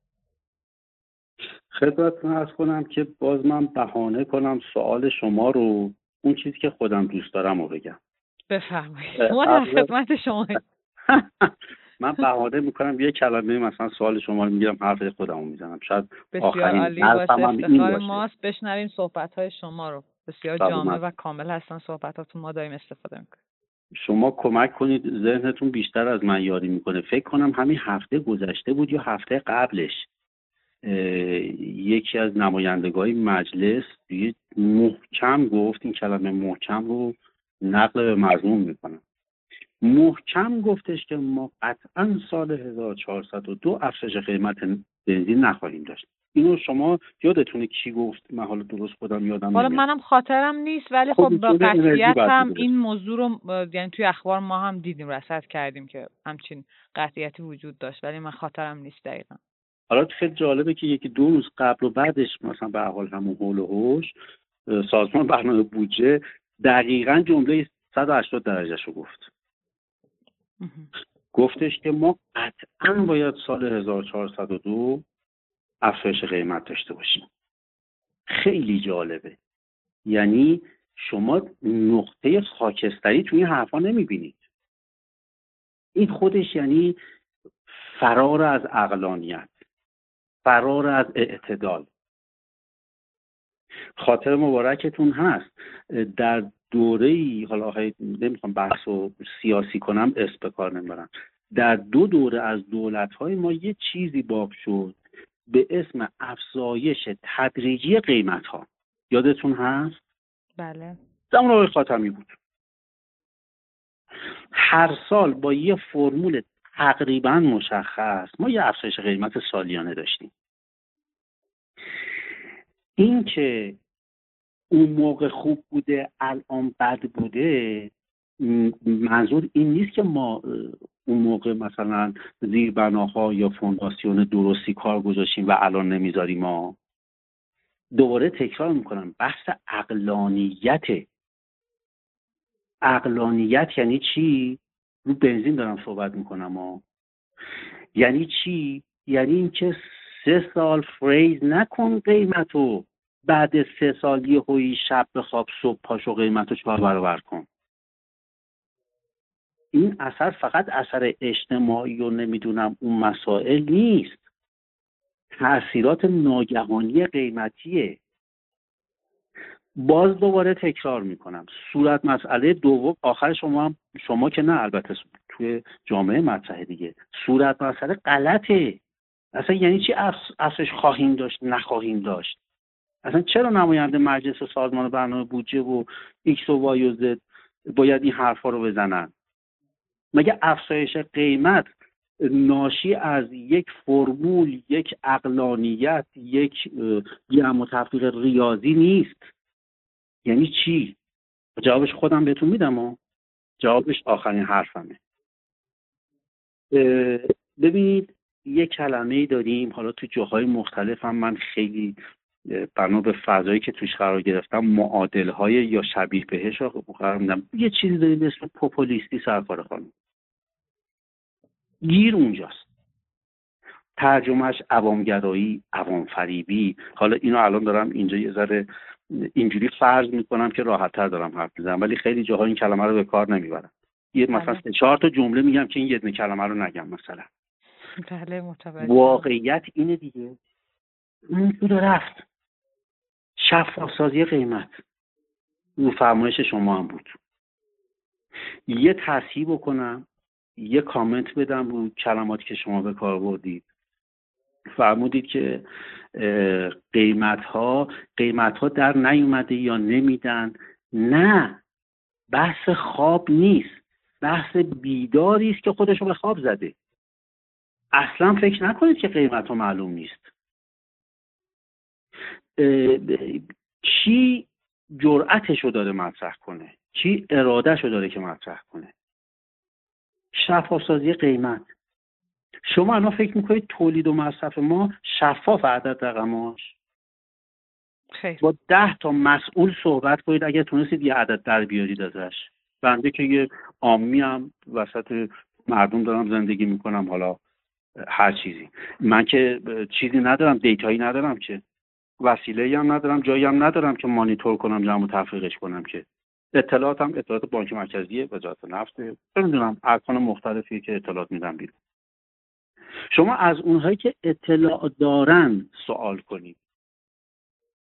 خدمتتون ارز کنم که باز من بهانه کنم سوال شما رو اون چیزی که خودم دوست دارم رو بگم. بفرمایید. ما در خدمت شما. من بهانه می‌کنم یه کلمه مثلا سوال شما رو می‌گیرم حرف خودم رو می‌زنم. شاید آخرین حرفم هم این باشه. ماست. بشنویم صحبت های شما رو. بسیار جامع و کامل هستن صحبتاتون. ما داریم استفاده می‌کنیم. شما کمک کنید ذهنتون بیشتر از من یاری می‌کنه. فکر کنم همین هفته گذشته بود یا هفته قبلش یکی از نمایندگاه مجلس محکم گفت این کلمه محکم رو نقل به مضمون می‌کنم. محکم گفتش که ما قطعا سال 1402 افزایش قیمت بنزین نخواهیم داشت. اینو شما یادتونه کی گفت من حالا درست خودم یادم حالا منم خاطرم نیست ولی خب, خب، با قطعیت هم این موضوع رو یعنی توی اخبار ما هم دیدیم رصد کردیم که همچین قطعیتی وجود داشت ولی من خاطرم نیست دقیقا. حالا خیلی جالبه که یکی دو روز قبل و بعدش مثلا به حال همون حول و حوش سازمان برنامه بودجه دقیقا جمله 180 درجه رو گفت. گفتش که ما قطعا باید سال 1402 افزایش قیمت داشته باشیم. خیلی جالبه. یعنی شما نقطه خاکستری توی این حرفا نمی‌بینید. این خودش یعنی فرار از اقلانیت فرار از اعتدال. خاطر مبارکتون هست. در دوره ای حالا نمی‌خوام بحث و سیاسی کنم اسم به کار نمی‌برم. در دو دوره از دولت های ما یه چیزی باب شد. به اسم افزایش تدریجی قیمت ها یادتون هست؟ بله. زمان آقای خاتمی بود. هر سال با یه فرمول تقریبا مشخص ما یه افزایش قیمت سالیانه داشتیم. این که اون موقع خوب بوده الان بد بوده منظور این نیست که ما اون موقع مثلا زیربناها یا فونداسیون درستی کار گذاشتیم و الان نمی‌ذاریم ما. دوباره تکرار می‌کنم بحث اقلانیت. اقلانیت یعنی چی؟ رو بنزین دارم صحبت می‌کنم ها. یعنی چی؟ یعنی اینکه سه سال فریز نکن قیمتو. بعد سه سال یه هوی شب بخواب صبح پاشو قیمتو چهار برابر کن. این اثر فقط اثر اجتماعی و نمی‌دونم اون مسائل نیست. تاثیرات ناگهانی قیمتیه. باز دوباره تکرار می‌کنم. صورت مسئله دوم آخر شما هم شما که نه البته توی جامعه مطرح دیگه. صورت مسئله غلطه. اصلا یعنی چی اصلش خواهیم داشت نخواهیم داشت؟ اصلا چرا نماینده مجلس و سازمان برنامه بودجه و ایکس و وای و زد باید این حرفا رو بزنن؟ مگه افزایش قیمت ناشی از یک فرمول یک عقلانیت یک جمع تفریق ریاضی نیست؟ یعنی چی؟ جوابش خودم بهتون میدم جوابش آخرین حرفمه. ببینید یک کلمه داریم حالا تو جاهای مختلف هم من خیلی بنا به فضایی که توش قرار گرفتم معادل های یا شبیه بهش رو قرار میدم. یه چیزی داریم به اسم پوپولیستی سرکار خانم. گیر اونجاست. ترجمهش عوامگرایی عوام فریبی حالا اینو الان دارم اینجا یه ذره اینجوری فرض می‌کنم که راحتتر دارم حرف می‌زنم ولی خیلی جاها این کلمه رو به کار نمی‌برم. یه مثلا بله. چهار تا جمله میگم که این یه کلمه رو نگم مثلا. بله واقعیت اینه دیگه. این رفت. شفاف سازی قیمت. رو فرمایش شما هم بود. یه تصحیح بکنم. یه کامنت بدم رو کلماتی که شما به کار بردید. فرمودید که قیمت ها قیمت ها در نیومده یا نمیدن. نه بحث خواب نیست. بحث بیداری است که خودش رو به خواب زده. اصلا فکر نکنید که قیمت ها معلوم نیست. کی جرأتش رو داره مطرح کنه؟ کی ارادهش رو داره که مطرح کنه؟ شفافسازی قیمت. شما الان فکر می‌کنید تولید و مصرف ما شفاف عدد رقماش خیلی با ده تا مسئول صحبت کنید اگر تونستید یه عدد در بیارید ازش. بنده که یه آمی هم وسط مردم دارم زندگی می‌کنم حالا هر چیزی. من که چیزی ندارم دیتایی ندارم که. وسیله هم ندارم جایی هم ندارم که مانیتور کنم جمع و تفریقش کنم که. اطلاعات هم اطلاعات بانک مرکزی وزارت نفت نمی‌دونم ارکان مختلفی که اطلاعات میدم بیرون. شما از اونهایی که اطلاع دارن سوال کنید.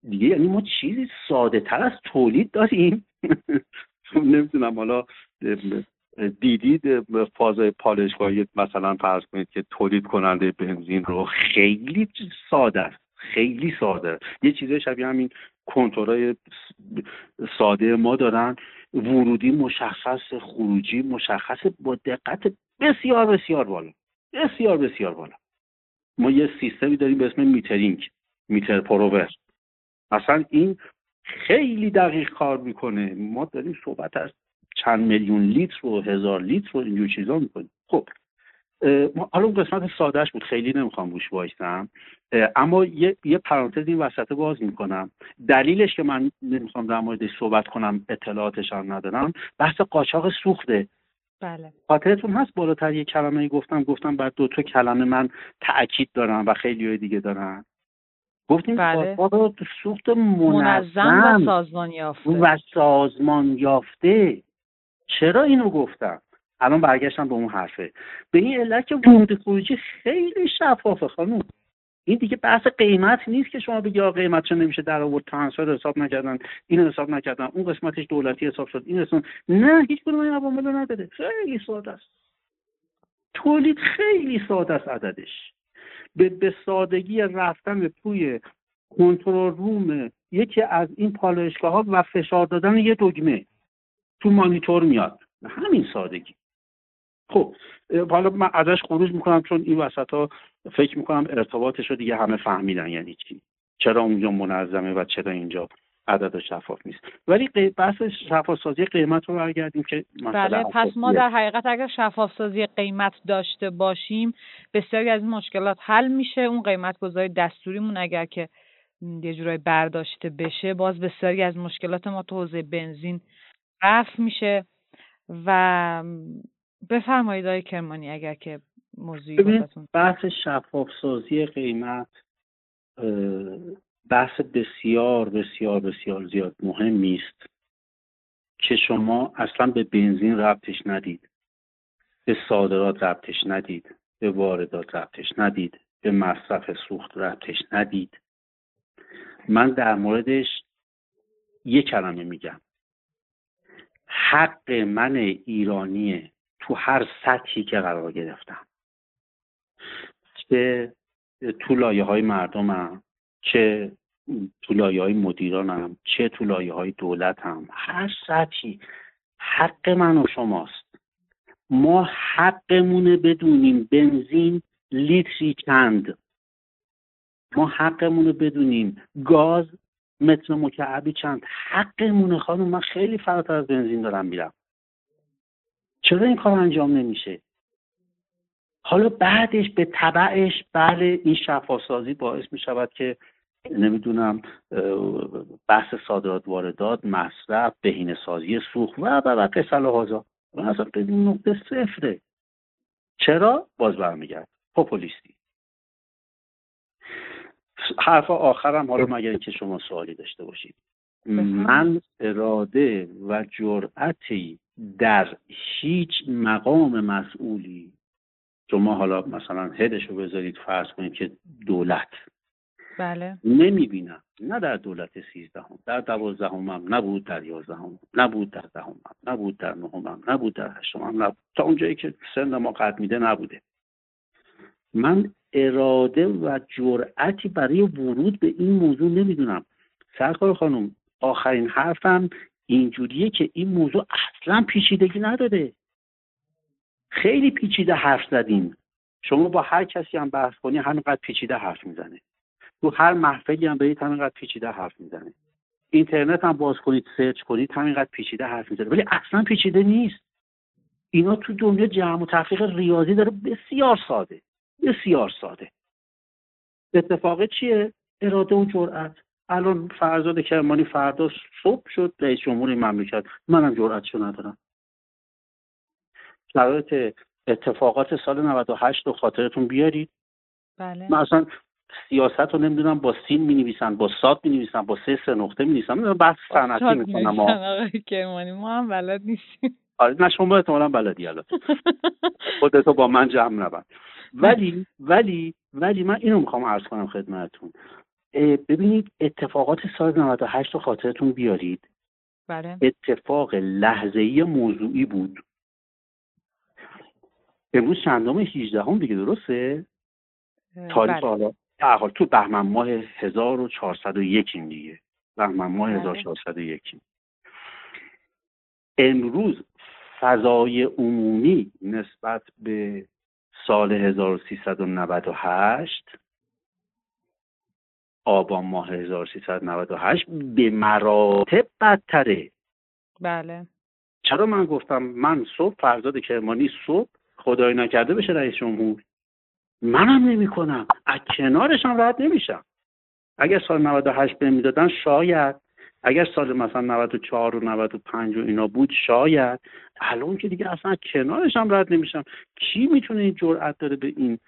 دیگه یعنی ما چیزی ساده تر از تولید داریم. نمی‌دونم حالا دیدید فاز پالشگاهی مثلا فرض کنید که تولید کننده بنزین رو خیلی ساده است. خیلی ساده. یه چیزای شبیه همین کنتورای ساده ما دارن. ورودی مشخص خروجی مشخص با دقت بسیار بسیار بالا. بسیار بسیار بالا. ما یه سیستمی داریم به اسم میترینگ میتر پروور. اصلا این خیلی دقیق کار می‌کنه. ما داریم صحبت از چند میلیون لیتر و هزار لیتر و اینجور چیزا می‌کنیم. خب حالا اون قسمت سادهش بود. خیلی نمی‌خوام روش وایسم. اما یه, یه پرانتز این وسط باز می‌کنم. دلیلش که من نمی‌خوام در موردش صحبت کنم اطلاعاتش هم ندارم بحث قاچاق سوخته. بله. خاطرتون هست؟ بالاتر یه کلمه گفتم گفتم بعد دو تا کلمه من تاکید دارم و خیلی دیگه دارن. گفتیم بله. سوخت منظم و سازمان یافته. و سازمان یافته. چرا اینو گفتم؟ الان برگشتم به اون حرفه. به این علت که ورود خروجی خیلی شفافه خانم. این دیگه بحث قیمت نیست که شما بگی قیمت چه نمیشه در آورد ترانسفر حساب نکردن این حساب نکردن اون قسمتش دولتی حساب شد این قسمت نه هیچ کدوم این عوامل نداره. خیلی ساده است. تولید خیلی ساده است عددش. به, به سادگی رفتن به توی کنترل روم یکی از این پالایشگاه ها و فشار دادن یه دگمه تو مانیتور میاد. همین سادگی. خب حالا من ازش خروج می‌کنم چون این وسط ها فکر می‌کنم ارتباطش رو دیگه همه فهمیدن یعنی چی؟ چرا اونجا منظمه و چرا اینجا عدد شفاف نیست؟ ولی بحث شفاف سازی قیمت رو برگردیم که بله پس ما در حقیقت اگر شفاف سازی قیمت داشته باشیم بسیاری از این مشکلات حل میشه. اون قیمت گذاری دستوریمون اگر که یه جورایی برداشته بشه باز بسیاری از مشکلات ما تو حوزه بنزین رفع میشه و بفرمایید آقای کرمانی اگر که موضوعی بحث شفاف سازی قیمت بحث بسیار بسیار بسیار زیاد مهمی است که شما اصلا به بنزین ربطش ندید به صادرات ربطش ندید به واردات ربطش ندید به مصرف سوخت ربطش ندید. من در موردش یه کلمه میگم. حق من ایرانی تو هر سطحی که قرار گرفتم. چه تو لایه های مردمم چه تو لایه های مدیرانم چه تو لایه های دولتم هر سطحی حق من و شماست. ما حقمونه بدونیم. بنزین لیتری چند؟ ما حقمونه بدونیم. گاز متر مکعبی چند؟ حقمونه خانم من خیلی فراتر از بنزین دارم میرم. چرا این کار انجام نمیشه؟ حالا بعدش به طبعش بله این شفاسازی باعث می شود که نمی‌دونم بحث صادرات واردات مصرف بهینه سازی سوخت و و و قصل هازا اصلا نقطه صفره. چرا؟ باز برمیگرد. پوپولیستی حرف آخرم حالا مگر که شما سوالی داشته باشید. من اراده و جرأتی در هیچ مقام مسئولی شما حالا مثلا هدش رو بذارید فرض کنید که دولت. بله. نمی‌بینم. نه در دولت سیزدهم در دوازدهمم نبود در یازدهم نبود در دهمم نبود در نهمم نبود در هشتمم نبود. تا اونجایی که سن ما قد میده نبوده. من اراده و جرأتی برای ورود به این موضوع نمی‌دونم. سرکار خانم آخرین حرفم اینجوریه که این موضوع اصلا پیچیدگی نداره. خیلی پیچیده حرف زدیم شما با هر کسی هم بحث کنی همینقدر پیچیده حرف می‌زنه. تو هر محفلی هم برید همینقدر پیچیده حرف می‌زنه. اینترنت هم باز کنید سرچ کنید همینقدر پیچیده حرف می‌زنه. ولی اصلا پیچیده نیست. اینا تو دنیا جمع و تحقیق ریاضی داره. بسیار ساده. بسیار ساده. اتفاق چیه؟ اراده و جرأت. الان فرزاد کرمانی فردا صبح شد رئیس جمهور این مملکت. منم جرأتشو ندارم. شرایط اتفاقات سال 98 رو خاطرتون بیارید. بله. من اصلا سیاست رو نمی‌دونم با سین می نویسن با ساد می نویسن با سه سه نقطه می نویسن بحث صنعتی می‌کنم. ما هم بلد نیستیم. آره نه شما احتمالا بلدی الان. خودتو با من جمع نبند. ولی ولی ولی من اینو می‌خوام عرض کنم خدمتتون. ببینید اتفاقات سال 98 رو خاطرتون بیارید بله. اتفاق لحظه‌ای موضوعی بود امروز چندم 18 هم دیگه درسته تاریخ بله. حالا در حال تو بهمن ماه 1401 این دیگه بهمن ماه 1401 بله. امروز فضای عمومی نسبت به سال 1398 آبان ماه 1398 به مراتب بدتره. بله. چرا من گفتم من صبح فرزاد کرمانی صبح خدای نکرده بشه رئیس جمهور؟ منم نمی کنم از کنارشم رد نمیشم. اگر سال 98 به می‌دادن شاید. اگر سال مثلا 94 و 95 و اینا بود شاید. الان که دیگه اصلا کنارش هم رد نمیشم. کی می‌تونه این جرأت داره به این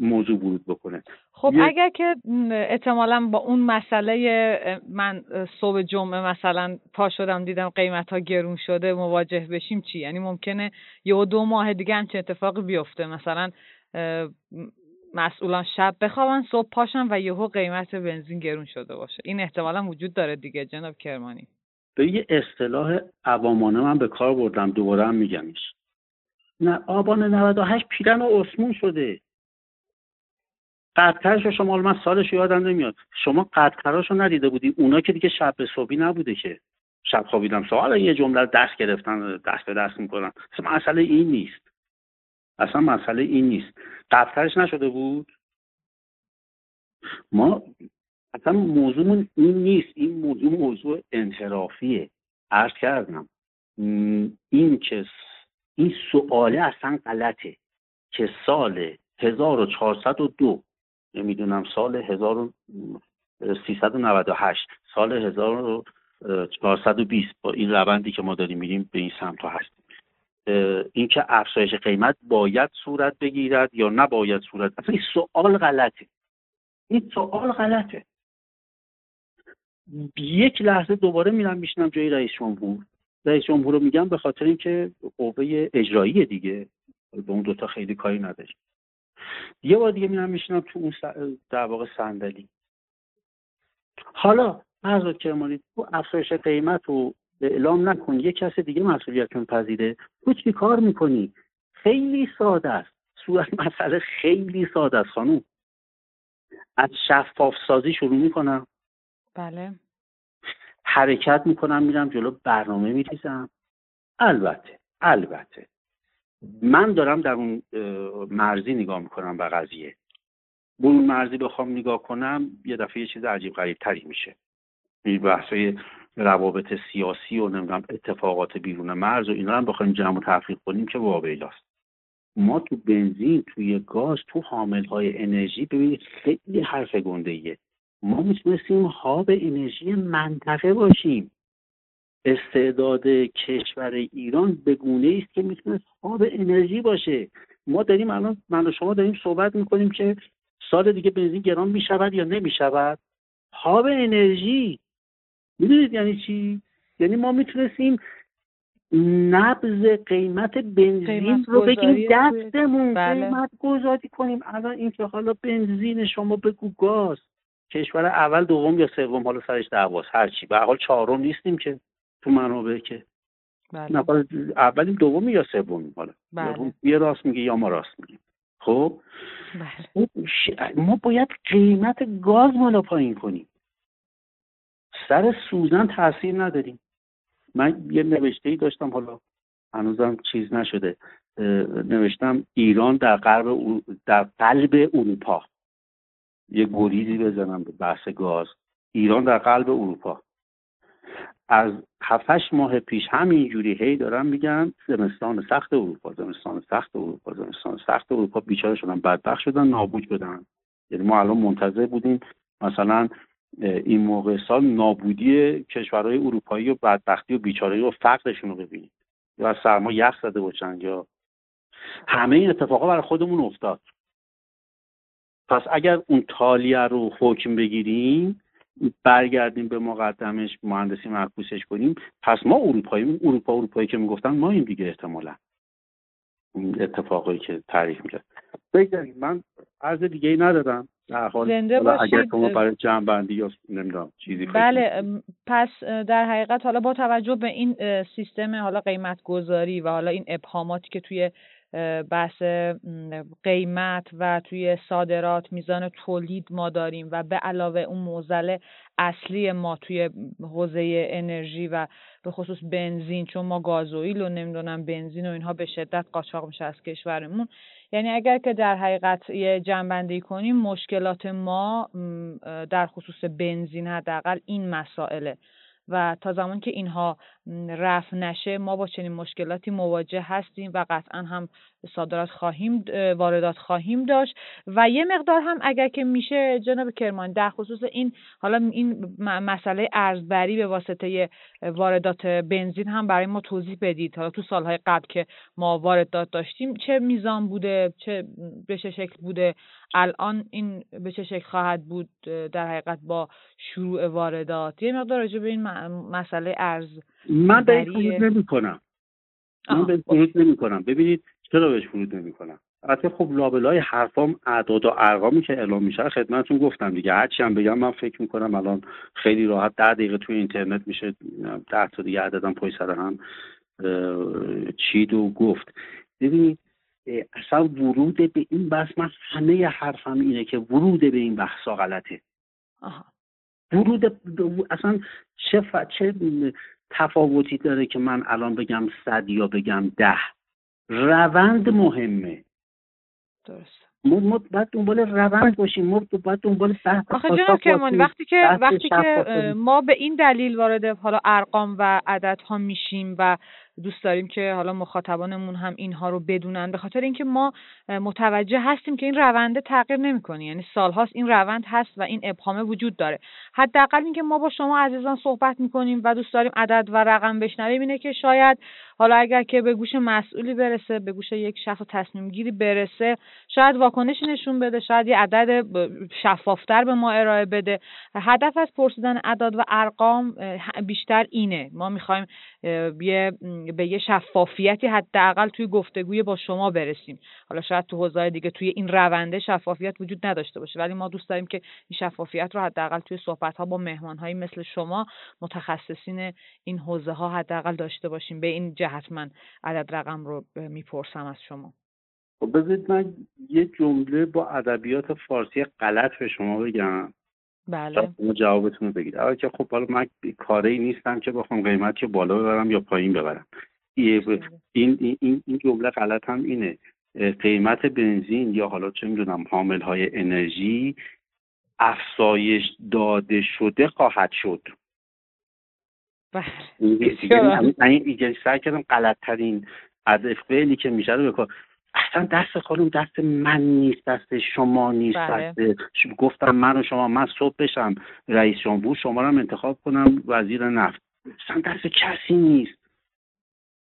موضوع ورود بکنه؟ خب اگر که احتمالا با اون مسئله من صبح جمعه مثلا پا شدم دیدم قیمت ها گرون شده مواجه بشیم چی؟ یعنی ممکنه یه دو ماه دیگه همچین اتفاقی بیفته. مثلا مسئولان شب بخوابن صبح پاشن و یهو قیمت بنزین گرون شده باشه. این احتمالا وجود داره دیگه جناب کرمانی. به یه اصطلاح عوامانه من به کار بردم دوباره هم میگمش نه آبان 98 پیرن و اسمون شده. قطرش رو شما من سالش یادم نمیاد. شما قطرش رو ندیده بودی؟ اونا که دیگه شب به صبحی نبوده که. شب خوابیدم. سوال یه جمله دست گرفتن دست به دست می‌کنن مسئله این نیست. اصلا مسئله این نیست. قبلترش نشده بود؟ ما اصلا موضوع این نیست. این موضوع موضوع انحرافیه. عرض کردم. این که این سواله اصلا غلطه. که سال 1402 نمی‌دونم سال 1398 سال 1420 با این روندی که ما داریم میریم به این سمت هست اینکه افزایش قیمت باید صورت بگیرد یا نباید صورت؟ اصلا این سوال غلطه. این سوال غلطه. یک لحظه دوباره میرم میشنم جای رئیس جمهور. رئیس جمهور رو میگم به خاطر اینکه قوه اجرایی دیگه. به اون دوتا خیلی کاری نداره یه بار دیگه میرم میشنم تو اون در واقع صندلی. حالا حضرت کرمانی تو افزایش قیمت و اعلام نکن یه کس دیگه مسئولیت پذیره. تو چی کار می‌کنی؟ خیلی ساده است. صورت مسئله خیلی ساده است خانوم از شفاف سازی شروع می‌کنم. بله. حرکت می‌کنم میرم جلو برنامه میریزم. البته البته من دارم در اون مرزی نگاه می‌کنم به قضیه. اون مرزی بخوام نگاه کنم یه دفعه یه چیز عجیب غریب تری میشه. این بحثای روابط سیاسی و نمی‌دونم اتفاقات بیرون مرز و اینا هم بخوایم جمع و تفریق کنیم که واقعیاست ما تو بنزین توی گاز تو حامل های انرژی ببینید خیلی حرف گنده ما می‌تونستیم هاب انرژی منطقه باشیم. استعداد کشور ایران به گونه است که می‌تونست هاب انرژی باشه. ما داریم الان من و شما داریم صحبت می‌کنیم که سال دیگه بنزین گران می‌شود یا نمی‌شود. هاب انرژی. می‌دونید یعنی چی؟ یعنی ما می‌تونستیم نبز قیمت بنزین رو بگیم دستمون. بله. قیمت گذاری کنیم. الان این که حالا بنزین شما بگو گاز. کشور اول دوم یا سوم حالا سرش دعواست. هرچی به حال چهارم نیستیم که. تو منابع که بله. اولیم دومی یا سومیم؟ حالا بله. یه راست میگه یا ما راست میگیم. خب؟ بله. خب، ما باید قیمت گاز مالا پایین کنیم. سر سوزن تاثیر نداریم. من یه نوشته ای داشتم حالا هنوزم چیز نشده. نوشتم ایران در قلب در قلب اروپا. یه گریزی بزنم به بحث گاز. ایران در قلب اروپا. از هفتش ماه پیش همینجوری هی دارم میگن زمستان سخت اروپا زمستان سخت اروپا زمستان سخت اروپا. بیچاره شدن بدبخت شدن نابود بدن یعنی ما الان منتظر بودیم مثلا این موقع سال نابودی کشورهای اروپایی و بدبختی و بیچارهی و فقرشون رو ببینید یا از سرما یخ زده باشن یا همه این اتفاقا برای خودمون افتاد. پس اگر اون تالیه رو حکم بگیریم برگردیم به مقدمش مهندسی معکوسش کنیم. پس ما اروپایی اروپا اروپایی که می‌گفتن ما این دیگه احتمالا. اتفاقایی که تعریف می‌کرد. بگذاریم من عرض دیگه ای ندادم. در حال اگر شما برای جمع بندی یا نمی‌دونم چیزی بله پس در حقیقت حالا با توجه به این سیستم حالا قیمت گذاری و حالا این ابهاماتی که توی بحث قیمت و توی صادرات میزان تولید ما داریم و به علاوه اون موزل اصلی ما توی حوزه انرژی و به خصوص بنزین چون ما گازوئیل و نمی‌دونم بنزین و اینها به شدت قاچاق میشه از کشورمون. یعنی اگر که در حقیقت یه جنبندی کنیم مشکلات ما در خصوص بنزین حداقل این مسائله. و تا زمان که اینها رفع نشه ما با چنین مشکلاتی مواجه هستیم و قطعا هم صادرات خواهیم واردات خواهیم داشت. و یه مقدار هم اگر که میشه جناب کرمان در خصوص این حالا این مسئله ارزبری به واسطه واردات بنزین هم برای ما توضیح بدید. حالا تو سالهای قبل که ما واردات داشتیم چه میزان بوده؟ چه به چه شکل بوده؟ الان این به چه شکل خواهد بود؟ در حقیقت با شروع واردات. یه مقدار راجع به این مسئله ارز من به این نمی کنم من به نمی کنم ببینید چرا بهش فرود نمی کنم البته خب لابلای حرفام اعداد و ارقامی که اعلام میشه خدمتتون گفتم دیگه. هرچی هم بگم من فکر می‌کنم الان خیلی راحت ده دقیقه توی اینترنت میشه. ده تا دیگه عددم پای سر هم چید و گفت. ببینید اصلا ورود به این بحث من همه حرفم اینه که ورود به این بحثا غلطه. آها. ورود اصلا چه, چه تفاوتی داره که من الان بگم صد یا بگم ده. روند مهمه. درست ما باید دنبال روند باشیم. ما باید دنبال بحث آخه جناب کرمانی وقتی که وقتی که ما به این دلیل وارد حالا ارقام و عدد ها میشیم و دوست داریم که حالا مخاطبانمون هم اینها رو بدونن به خاطر اینکه ما متوجه هستیم که این رونده تغییر نمی‌کنه. یعنی سالهاست این روند هست و این ابهامه وجود داره. حداقل اینکه ما با شما عزیزان صحبت می‌کنیم و دوست داریم عدد و رقم بشنویم اینه که شاید حالا اگر که به گوش مسئولی برسه به گوش یک شخص تصمیم گیری برسه شاید واکنشی نشون بده شاید یه عدد شفافتر به ما ارائه بده. هدف از پرسیدن اعداد و ارقام بیشتر اینه. ما می‌خوایم یه به یه شفافیتی حداقل توی گفتگوی با شما برسیم. حالا شاید تو حوزه دیگه توی این رونده شفافیت وجود نداشته باشه ولی ما دوست داریم که این شفافیت رو حداقل توی صحبت ها با مهمان هایی مثل شما متخصصین این حوزه ها حداقل داشته باشیم. به این جهت من عدد رقم رو می‌پرسم از شما. خب بذارید من یه جمله با ادبیات فارسی غلط به شما بگم. بله. جوابتون رو بگید. اول که خب حالا من کاری نیستم که بخوام قیمت که بالا ببرم یا پایین ببرم. این این این جمله غلط هم اینه. قیمت بنزین یا حالا چه می‌دونم حامل های انرژی افزایش داده شده خواهد شد. بله. این سعی کردم غلط ترین از فعلی که میشه رو بکن اصلا دست خانم دست من نیست دست شما نیست بله. دست گفتم من و شما من صبح بشم رئیس جمهور شما رو انتخاب کنم وزیر نفت. اصلا دست کسی نیست.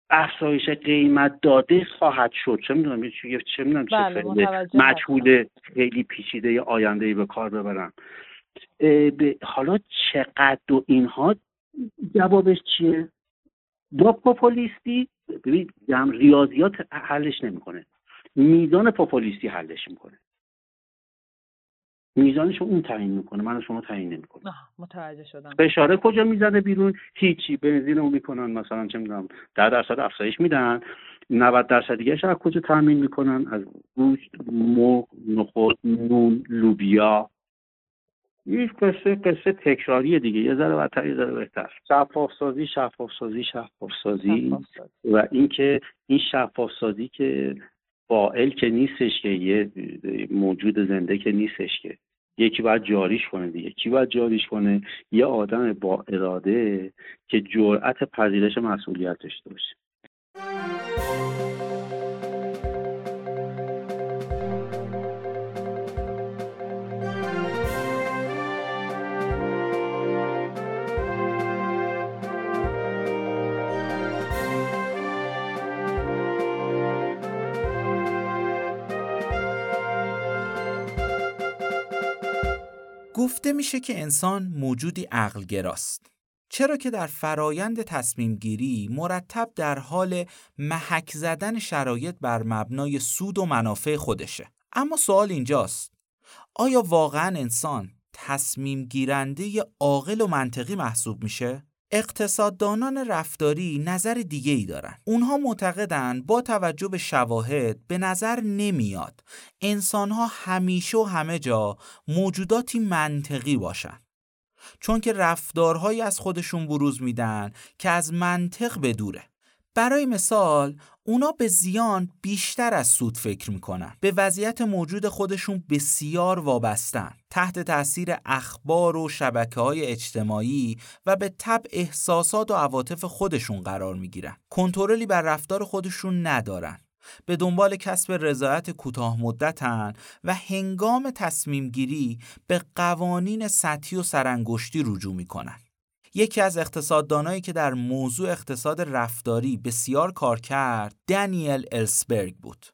افزایش قیمت داده خواهد شد. چه می‌دونم چه می‌دونم بله، چه مجهول خیلی پیچیده آینده به کار ببرم. حالا چقدر و اینها؟ جوابش چیه؟ با پوپولیستی؟ ببینید ریاضیات حلش نمی‌کنه. میزان پوپولیستی حلش می‌کنه. میزانش رو اون تعیین می‌کنه من شما تعیین نمی‌کنه متوجه شدم. فشاره کجا می‌زنه بیرون؟ هیچی بنزین رو می‌کنن مثلا چه می‌دونم در درصد افزایش میدن. 90 درصد دیگه از کجا تامین می‌کنن؟ از گوشت مرغ نخود نون لوبیا. این قصه قصه تکراریه دیگه. یه ذره بدتر یه ذره بهتر. شفاف سازی شفاف سازی شفاف سازی و اینکه این شفاف سازی که فائل که نیستش که یه موجود زنده که نیستش که. یکی باید جاریش کنه دیگه. کی باید جاریش کنه؟ یه آدم با اراده که جرأت پذیرش مسئولیت داشته باشه. گفته میشه که انسان موجودی عقلگراست. چرا که در فرایند تصمیم گیری مرتب در حال محک زدن شرایط بر مبنای سود و منافع خودشه. اما سوال اینجاست. آیا واقعا انسان تصمیم گیرنده عاقل و منطقی محسوب میشه؟ اقتصاددانان رفتاری نظر دیگه ای دارن. اونها معتقدن با توجه به شواهد به نظر نمیاد انسانها همیشه و همه جا موجوداتی منطقی باشن. چون که رفتارهایی از خودشون بروز میدن که از منطق بدوره. برای مثال اونا به زیان بیشتر از سود فکر می‌کنن. به وضعیت موجود خودشون بسیار وابستن. تحت تاثیر اخبار و شبکه های اجتماعی و به تب احساسات و عواطف خودشون قرار می‌گیرن. کنترلی بر رفتار خودشون ندارن. به دنبال کسب رضایت کوتاه مدتن و هنگام تصمیم گیری به قوانین سطحی و سرانگشتی رجوع می‌کنن. یکی از اقتصاددانایی که در موضوع اقتصاد رفتاری بسیار کار کرد دنیل السبرگ بود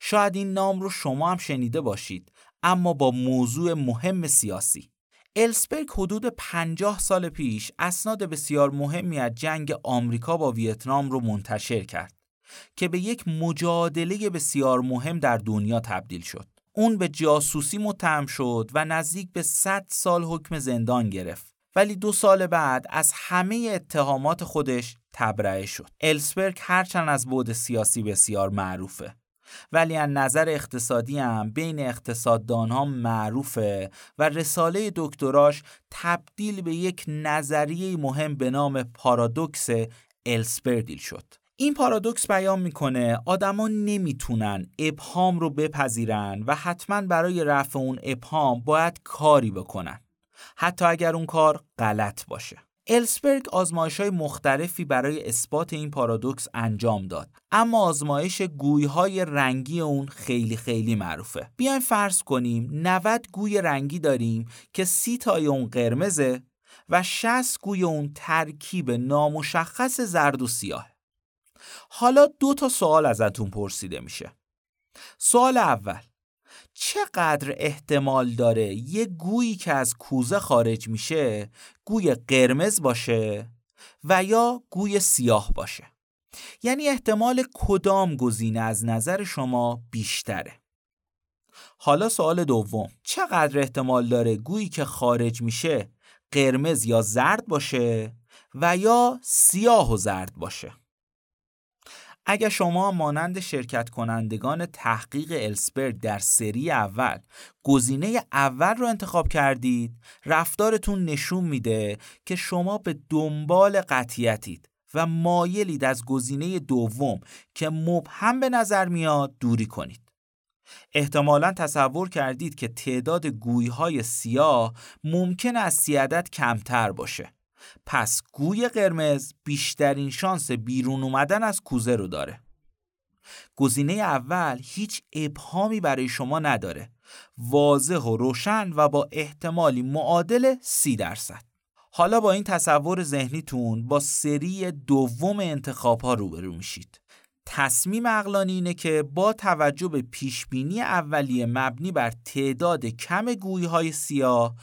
شاید این نام رو شما هم شنیده باشید اما با موضوع مهم سیاسی السبرگ حدود 50 سال پیش اسناد بسیار مهمی از جنگ آمریکا با ویتنام رو منتشر کرد که به یک مجادله بسیار مهم در دنیا تبدیل شد. اون به جاسوسی متهم شد و نزدیک به 100 سال حکم زندان گرفت. ولی دو سال بعد از همه اتهامات خودش تبرئه شد. السبرگ هرچند از بود سیاسی بسیار معروفه ولی از نظر اقتصادی هم بین اقتصاددان ها معروفه و رساله دکتراش تبدیل به یک نظریه مهم به نام پارادوکس السبردیل شد. این پارادوکس بیان می‌کنه آدما نمی‌تونن ابهام رو بپذیرن و حتما برای رفع اون ابهام باید کاری بکنن. حتی اگر اون کار غلط باشه. السبرگ آزمایش های مختلفی برای اثبات این پارادوکس انجام داد اما آزمایش گوی های رنگی اون خیلی خیلی معروفه. بیاین فرض کنیم 90 گوی رنگی داریم که سی تای اون قرمزه و 60 گوی اون ترکیب نامشخص زرد و سیاه. حالا دو تا سوال ازتون پرسیده میشه. سوال اول چقدر احتمال داره یه گویی که از کوزه خارج میشه گوی قرمز باشه و یا گوی سیاه باشه؟ یعنی احتمال کدام گزینه از نظر شما بیشتره؟ حالا سوال دوم. چقدر احتمال داره گویی که خارج میشه قرمز یا زرد باشه و یا سیاه و زرد باشه؟ اگر شما مانند شرکت کنندگان تحقیق السبرگ در سری اول گزینه اول رو انتخاب کردید رفتارتون نشون میده که شما به دنبال قطیتید و مایلید از گزینه دوم که مبهم به نظر میاد دوری کنید. احتمالا تصور کردید که تعداد گویهای سیاه ممکن از سیادت کمتر باشه. پس گوی قرمز بیشترین شانس بیرون اومدن از کوزه رو داره. گزینه اول هیچ ابهامی برای شما نداره. واضح و روشن و با احتمالی معادل سی درصد. حالا با این تصور ذهنیتون با سری دوم انتخاب ها روبرو میشید. تصمیم اقلانی اینه که با توجه به پیشبینی اولیه مبنی بر تعداد کم گویی های سیاه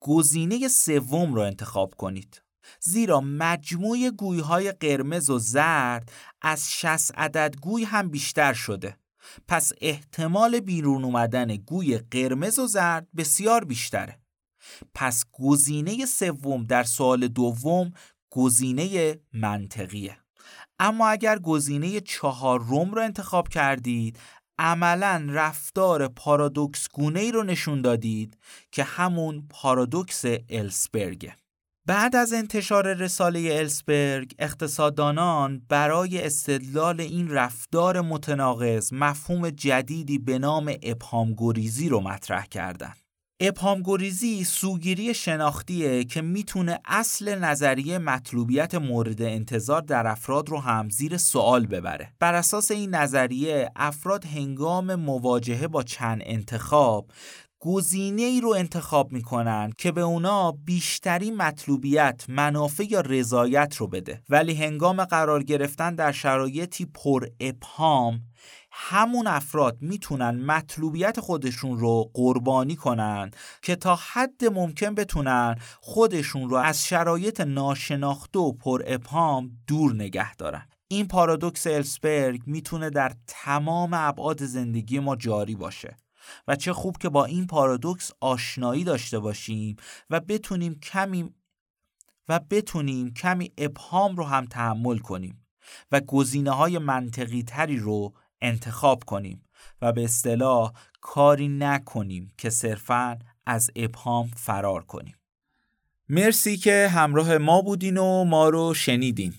گزینه سوم رو انتخاب کنید. زیرا مجموع گویهای قرمز و زرد از 60 عدد گوی هم بیشتر شده. پس احتمال بیرون اومدن گوی قرمز و زرد بسیار بیشتره. پس گزینه سوم در سوال دوم گزینه منطقیه. اما اگر گزینه چهارم رو انتخاب کردید عملا رفتار پارادوکس گونه ای رو نشون دادید که همون پارادوکس السبرگه. بعد از انتشار رساله السبرگ اقتصاددانان برای استدلال این رفتار متناقض مفهوم جدیدی به نام ابهامگریزی رو مطرح کردند. ابهامگریزی سوگیری شناختیه که می‌تونه اصل نظریه مطلوبیت مورد انتظار در افراد رو هم زیر سوال ببره. بر اساس این نظریه افراد هنگام مواجهه با چند انتخاب گزینه ای رو انتخاب می‌کنن که به اونا بیشتری مطلوبیت، منافع یا رضایت رو بده. ولی هنگام قرار گرفتن در شرایطی پر ابهام همون افراد می‌تونن مطلوبیت خودشون رو قربانی کنن که تا حد ممکن بتونن خودشون رو از شرایط ناشناخته و پر ابهام دور نگه دارن. این پارادوکس السبرگ می‌تونه در تمام ابعاد زندگی ما جاری باشه. و چه خوب که با این پارادوکس آشنایی داشته باشیم و بتونیم کمی و بتونیم کمی ابهام رو هم تحمل کنیم و گزینه های منطقی تری رو انتخاب کنیم و به اصطلاح کاری نکنیم که صرفا از ابهام فرار کنیم. مرسی که همراه ما بودین و ما رو شنیدین.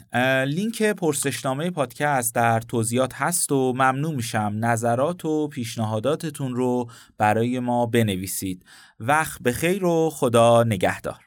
لینک پرسشنامه پادکست در توضیحات هست و ممنون میشم نظرات و پیشنهاداتتون رو برای ما بنویسید. وقت بخیر و خدا نگهدار.